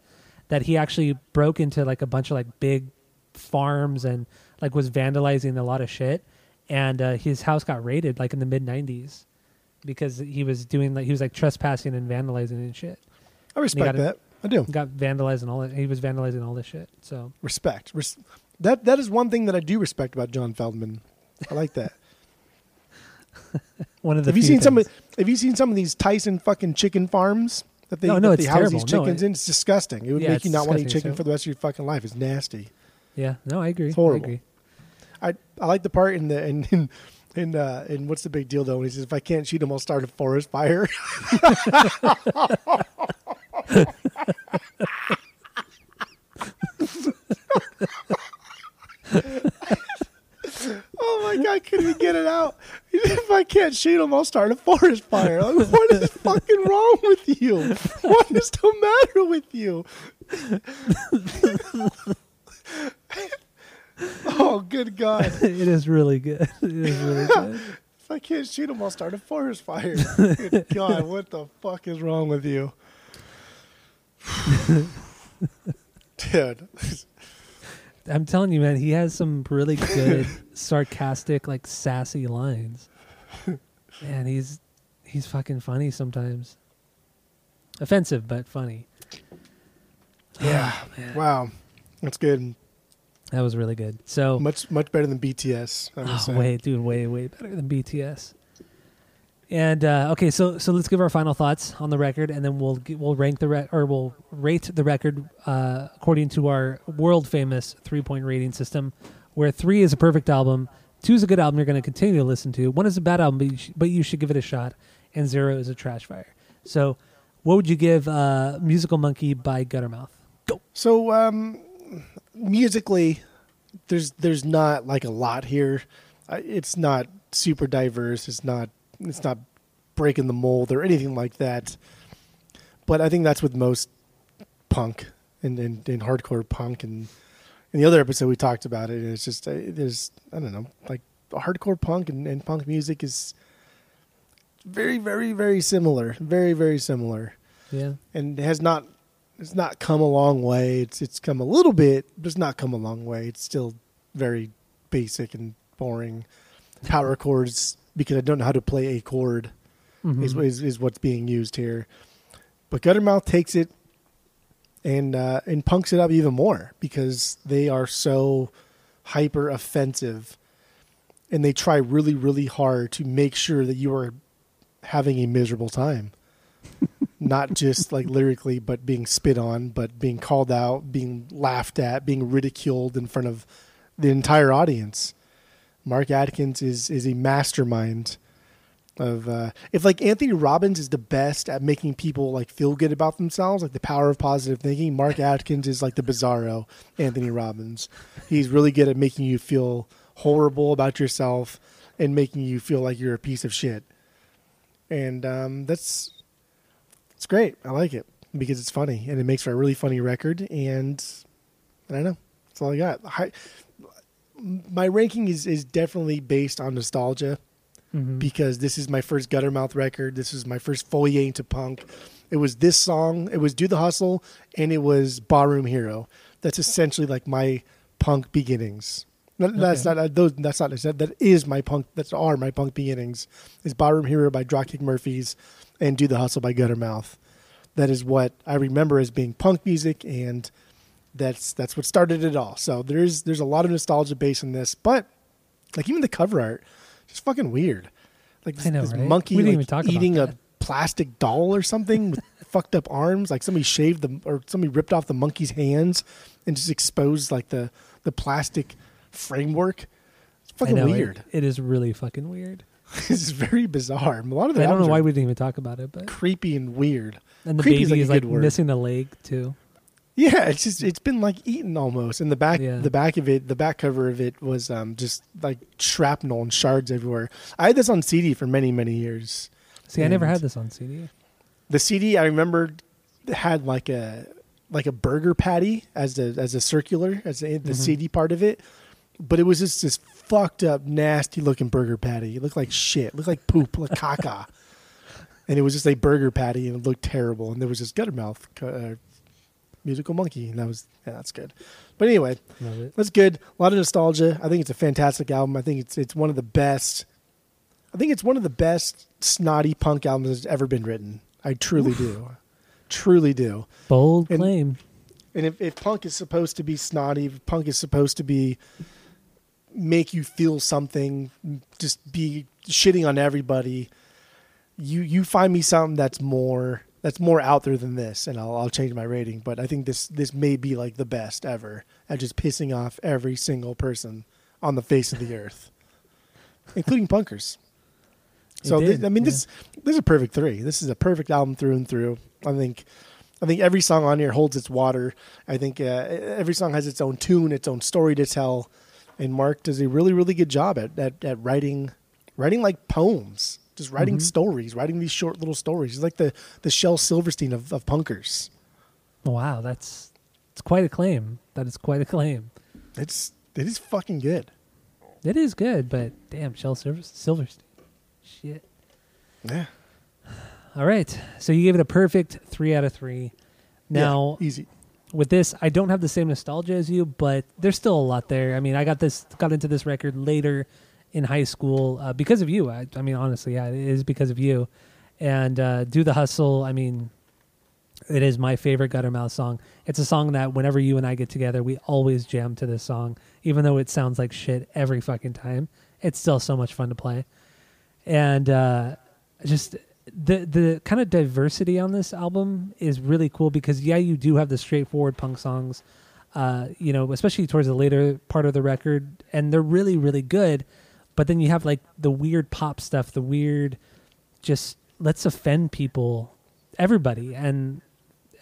that he actually broke into like a bunch of like big farms and like was vandalizing a lot of shit, and uh, his house got raided like in the mid '90s because he was doing like he was like trespassing and vandalizing and shit. I respect that. I do. Got vandalized and all that. He was vandalizing all this shit. So Respect. Res- that that is one thing that I do respect about John Feldmann. I like that. (laughs) one of the have you seen some? Of, have you seen some of these Tyson fucking chicken farms that they, No, no, that they house these No, chickens it- in? It's disgusting. It would Yeah, make you not want to eat chicken so- for the rest of your fucking life. It's nasty. Yeah, no, I agree. horrible. I agree. I I like the part in the in in in, uh, in what's the big deal though when he says if I can't shoot him I'll start a forest fire. (laughs) oh my god, couldn't even get it out. If I can't shoot him, I'll start a forest fire. Like, what is fucking wrong with you? What is the matter with you? (laughs) (laughs) oh, good God. (laughs) it is really good. (laughs) It is really good. If I can't shoot him, I'll start a forest fire. Good God, what the fuck is wrong with you? Dude. I'm telling you, man, he has some really good sarcastic, like sassy lines. And he's he's fucking funny sometimes. Offensive, but funny. Yeah. (sighs) wow. That's good. That was really good. So Much much better than BTS. Oh, way, dude, way, way better than BTS. And uh, okay, so so let's give our final thoughts on the record, and then we'll we'll rank the re- or we'll rate the record uh, according to our world famous three point rating system, where three is a perfect album, two is a good album you're going to continue to listen to, one is a bad album but you, sh- but you should give it a shot, and zero is a trash fire. So, what would you give uh, Musical Monkey by Guttermouth? Go. So um, musically, there's there's not like a lot here. It's not super diverse. It's not it's not breaking the mold or anything like that. But I think that's with most punk and and, and hardcore punk and in the other episode we talked about it. And it's just uh, there's I don't know like hardcore punk and, and punk music is very very very similar. Very very similar Yeah. and it has not it's not come a long way. It's it's come a little bit, but it's not come a long way. It's still very basic and boring. Power chords because I don't know how to play a chord Mhm. is, is is what's being used here. But Guttermouth takes it and uh, and punks it up even more because they are so hyper offensive, and they try really really hard to make sure that you are having a miserable time. (laughs) Not just like lyrically, but being spit on, but being called out, being laughed at, being ridiculed in front of the entire audience. Mark Adkins is is a mastermind of uh, if like Anthony Robbins is the best at making people like feel good about themselves, like the power of positive thinking. Mark Adkins is like the bizarro Anthony Robbins. He's really good at making you feel horrible about yourself and making you feel like you're a piece of shit. And um, that's it's great. I like it because it's funny and it makes for a really funny record. And I don't know. That's all I got. Hi- my ranking is is definitely based on nostalgia Mhm. because this is my first Guttermouth record. This is my first foyer into punk. It was this song. It was "Do the Hustle" and it was "Barroom Hero." That's essentially like my punk beginnings. That's Okay. not uh, those. That's not. That, that is my punk. That's are my punk beginnings. Is "Barroom Hero" by Dropkick Murphys and "Do the Hustle" by Guttermouth. That is what I remember as being punk music, and that's that's what started it all. So there's there's a lot of nostalgia based in this, but like even the cover art, just fucking weird. Like this, I know, this right? monkey We didn't like, even talk about eating a plastic doll or something with (laughs) fucked up arms. Like somebody shaved them or somebody ripped off the monkey's hands and just exposed like the the plastic framework. It's fucking know, it- weird. it is really fucking weird. (laughs) it's very bizarre. A lot of the I don't know why we didn't even talk about it, but creepy and weird. and the creepy baby is like a is like missing the leg too. Yeah, it's just it's been like eaten almost. And the back Yeah. the back of it, the back cover of it was um just like shrapnel and shards everywhere. I had this on CD for many many years. See, I never had this on CD. The CD I remember had like a like a burger patty as the as a circular as the, the Mhm. CD part of it, but it was just this fucked up nasty looking burger patty. It looked like shit. It looked like poop, like caca. (laughs) And it was just a burger patty, and it looked terrible. And there was this guttermouth uh, musical monkey, and that was yeah, that's good. But anyway, that's good. A lot of nostalgia. I think it's a fantastic album. I think it's it's one of the best. I think it's one of the best snotty punk albums that's ever been written. I truly do, truly do. Bold And- claim. And if, if punk is supposed to be snotty, if punk is supposed to be make you feel something, just be shitting on everybody. You you find me something that's more that's more out there than this, and I'll I'll change my rating. But I think this this may be like the best ever at just pissing off every single person on the face of the earth, including punkers. It So did, thi- I mean, yeah. this this is a perfect three. This is a perfect album through and through. I think, I think every song on here holds its water. I think uh, every song has its own tune, its own story to tell, and Mark does a really really good job at at, at writing writing like poems, just writing Mhm. stories, writing these short little stories. He's like the the Shel Silverstein of, of punkers. Wow, that's it's quite a claim. That is quite a claim. It's it is fucking good. It is good, but damn, Shel Silver- Silverstein. Shit. Yeah. All right, so you gave it a perfect three out of three. Now, Yeah, easy. With this, I don't have the same nostalgia as you, but there's still a lot there. I mean, I got this, got into this record later in high school uh, because of you. I, I mean, honestly, yeah, it is because of you. And uh, do the hustle. I mean, it is my favorite Guttermouth song. It's a song that whenever you and I get together, we always jam to this song, even though it sounds like shit every fucking time. It's still so much fun to play. And uh, just the the kind of diversity on this album is really cool because yeah, you do have the straightforward punk songs, uh, you know, especially towards the later part of the record, and they're really really good. But then you have like the weird pop stuff, the weird, just let's offend people, everybody, and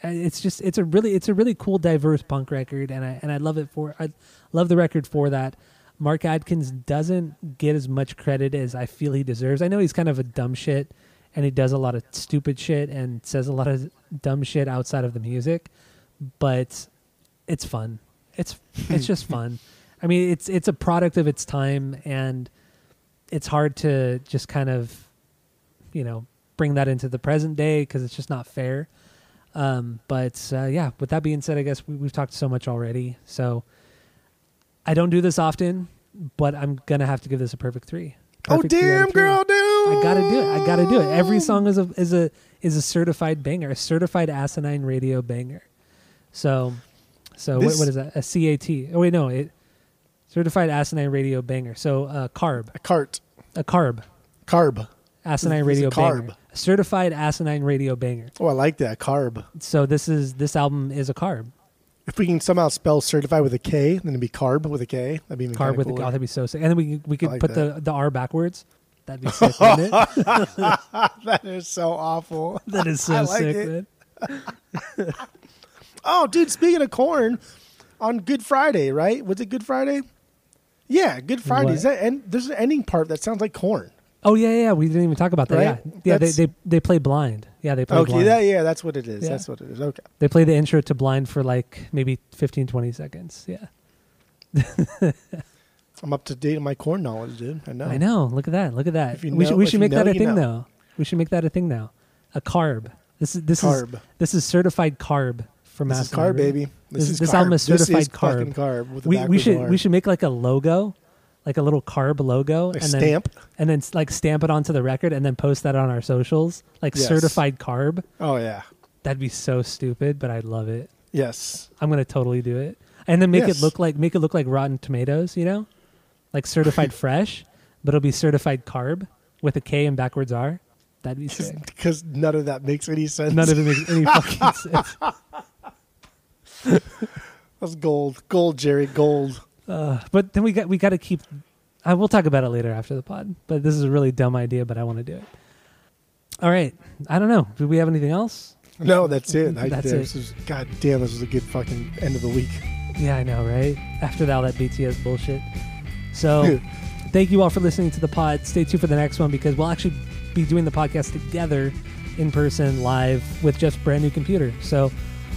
uh, it's just it's a really it's a really cool diverse punk record, and I and I love it for I love the record for that. Mark Adkins doesn't get as much credit as I feel he deserves. I know he's kind of a dumb shit and he does a lot of stupid shit and says a lot of dumb shit outside of the music, but it's fun. It's it's just (laughs) fun. I mean, it's it's a product of its time and it's hard to just kind of you know, bring that into the present day because it's just not fair. Um, but uh, yeah, with that being said, I guess we, we've talked so much already. So I don't do this often, but I'm gonna have to give this a perfect three. Oh damn, girl, dude! I gotta do it. I gotta do it. Every song is a is a is a certified banger, a certified asinine radio banger. So, so what, what is that? A CAT? Oh wait, no, it certified asinine radio banger. So uh, carb, a cart, a carb, carb. asinine a radio carb. banger, a certified asinine radio banger. Oh, I like that carb. So this is this album is a carb, If we can somehow spell certified with a K, then it'd be carb with a K. That'd be even carb with the cooler. oh, that'd be so sick. And then we we could like put the that. the R backwards. That'd be (laughs) sick, wouldn't it? (laughs) that is so awful. (laughs) That is so like sick, it. man. Oh, dude, speaking of Korn, on Good Friday, right? Was it Good Friday? Yeah, Good Friday. What? Is that and there's an ending part that sounds like Korn. Oh yeah, yeah. We didn't even talk about that. Right? Yeah, yeah. They, That's- they they play blind. Yeah, they play Okay, blind. that, yeah, that's what it is. Yeah. That's what it is. Okay. They play the intro to blind for like maybe 15, 20 seconds. Yeah, (laughs) I'm up to date on my Korn knowledge, dude. I know. I know. Look at that. Look at that. You we should we should make that a thing know. now. We should make that a thing now. A carb. This is this Carb. is this is certified carb for This is carb, baby. This, This- is this carb. album is This certified carb. carb We we should R. we should make like a logo, like a little carb logo, Like and then stamp. and then like stamp it onto the record, and then post that on our socials, like Yes. certified carb. Oh yeah. That'd be so stupid, but I'd love it. Yes. I'm gonna totally do it, and then make Yes. it look like make it look like Rotten Tomatoes, you know, like certified (laughs) fresh, but it'll be certified carb with a K and backwards R. That'd be sick. Because none of that makes any sense. None of it makes any (laughs) fucking sense. That's gold. Gold, Jerry. Gold. Uh, but then we got we got to keep. Uh, we'll talk about it later after the pod. But this is a really dumb idea, but I want to do it. All right. I don't know. Do we have anything else? No, that's it. I, That's this it. Was, God damn, this was a good fucking end of the week. Yeah, I know, right? After all that BTS bullshit. So, (laughs) thank you all for listening to the pod. Stay tuned for the next one because we'll actually be doing the podcast together in person, live with Jeff's brand new computer. So,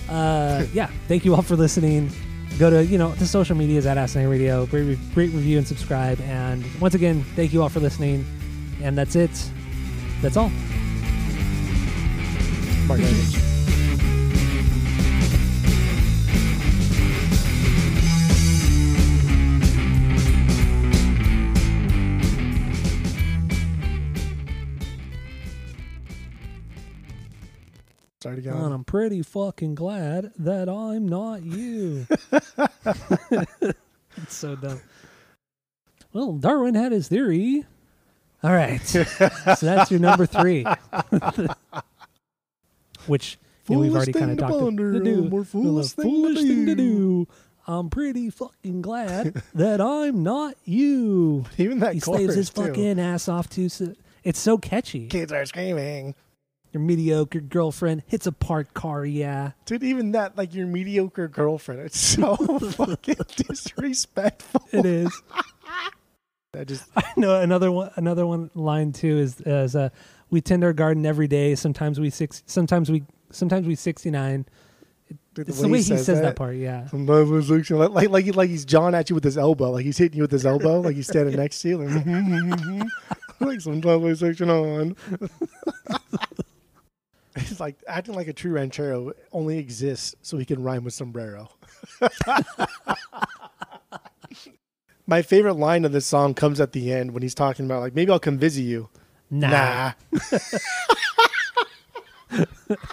uh, (laughs) yeah, thank you all for listening. Go to you know the social medias at Asinine Radio. Great, great review and subscribe. And once again, thank you all for listening. And that's it. That's all. Mark Sorry to And. I'm pretty fucking glad that I'm not you. it's (laughs) so dumb. Well, Darwin had his theory. All right. (laughs) so that's your number three. (laughs) Which you know, we've already kind of talked ponder, to do. more foolish thing to foolish thing to do. I'm pretty fucking glad that I'm not you. Even that he slaves his too. fucking ass off to. s- It's so catchy. Kids are screaming. Your mediocre girlfriend hits a parked car, yeah. Dude, even that, like your mediocre girlfriend, it's so (laughs) fucking disrespectful. It is. (laughs) I just I know another one. Another one line too is is uh, we tend our garden every day. Sometimes we six. Sometimes we. Sometimes we sixty nine. dude, It's the way he says, that. part. Yeah. Like, like like like like he's jawing at you with his elbow, like he's hitting you with his elbow, like he's standing (laughs) next to you, like, like section on. He's like acting like a true ranchero only exists so he can rhyme with sombrero. (laughs) My favorite line of this song comes at the end when he's talking about like maybe I'll come visit you. Nah. Nah. (laughs)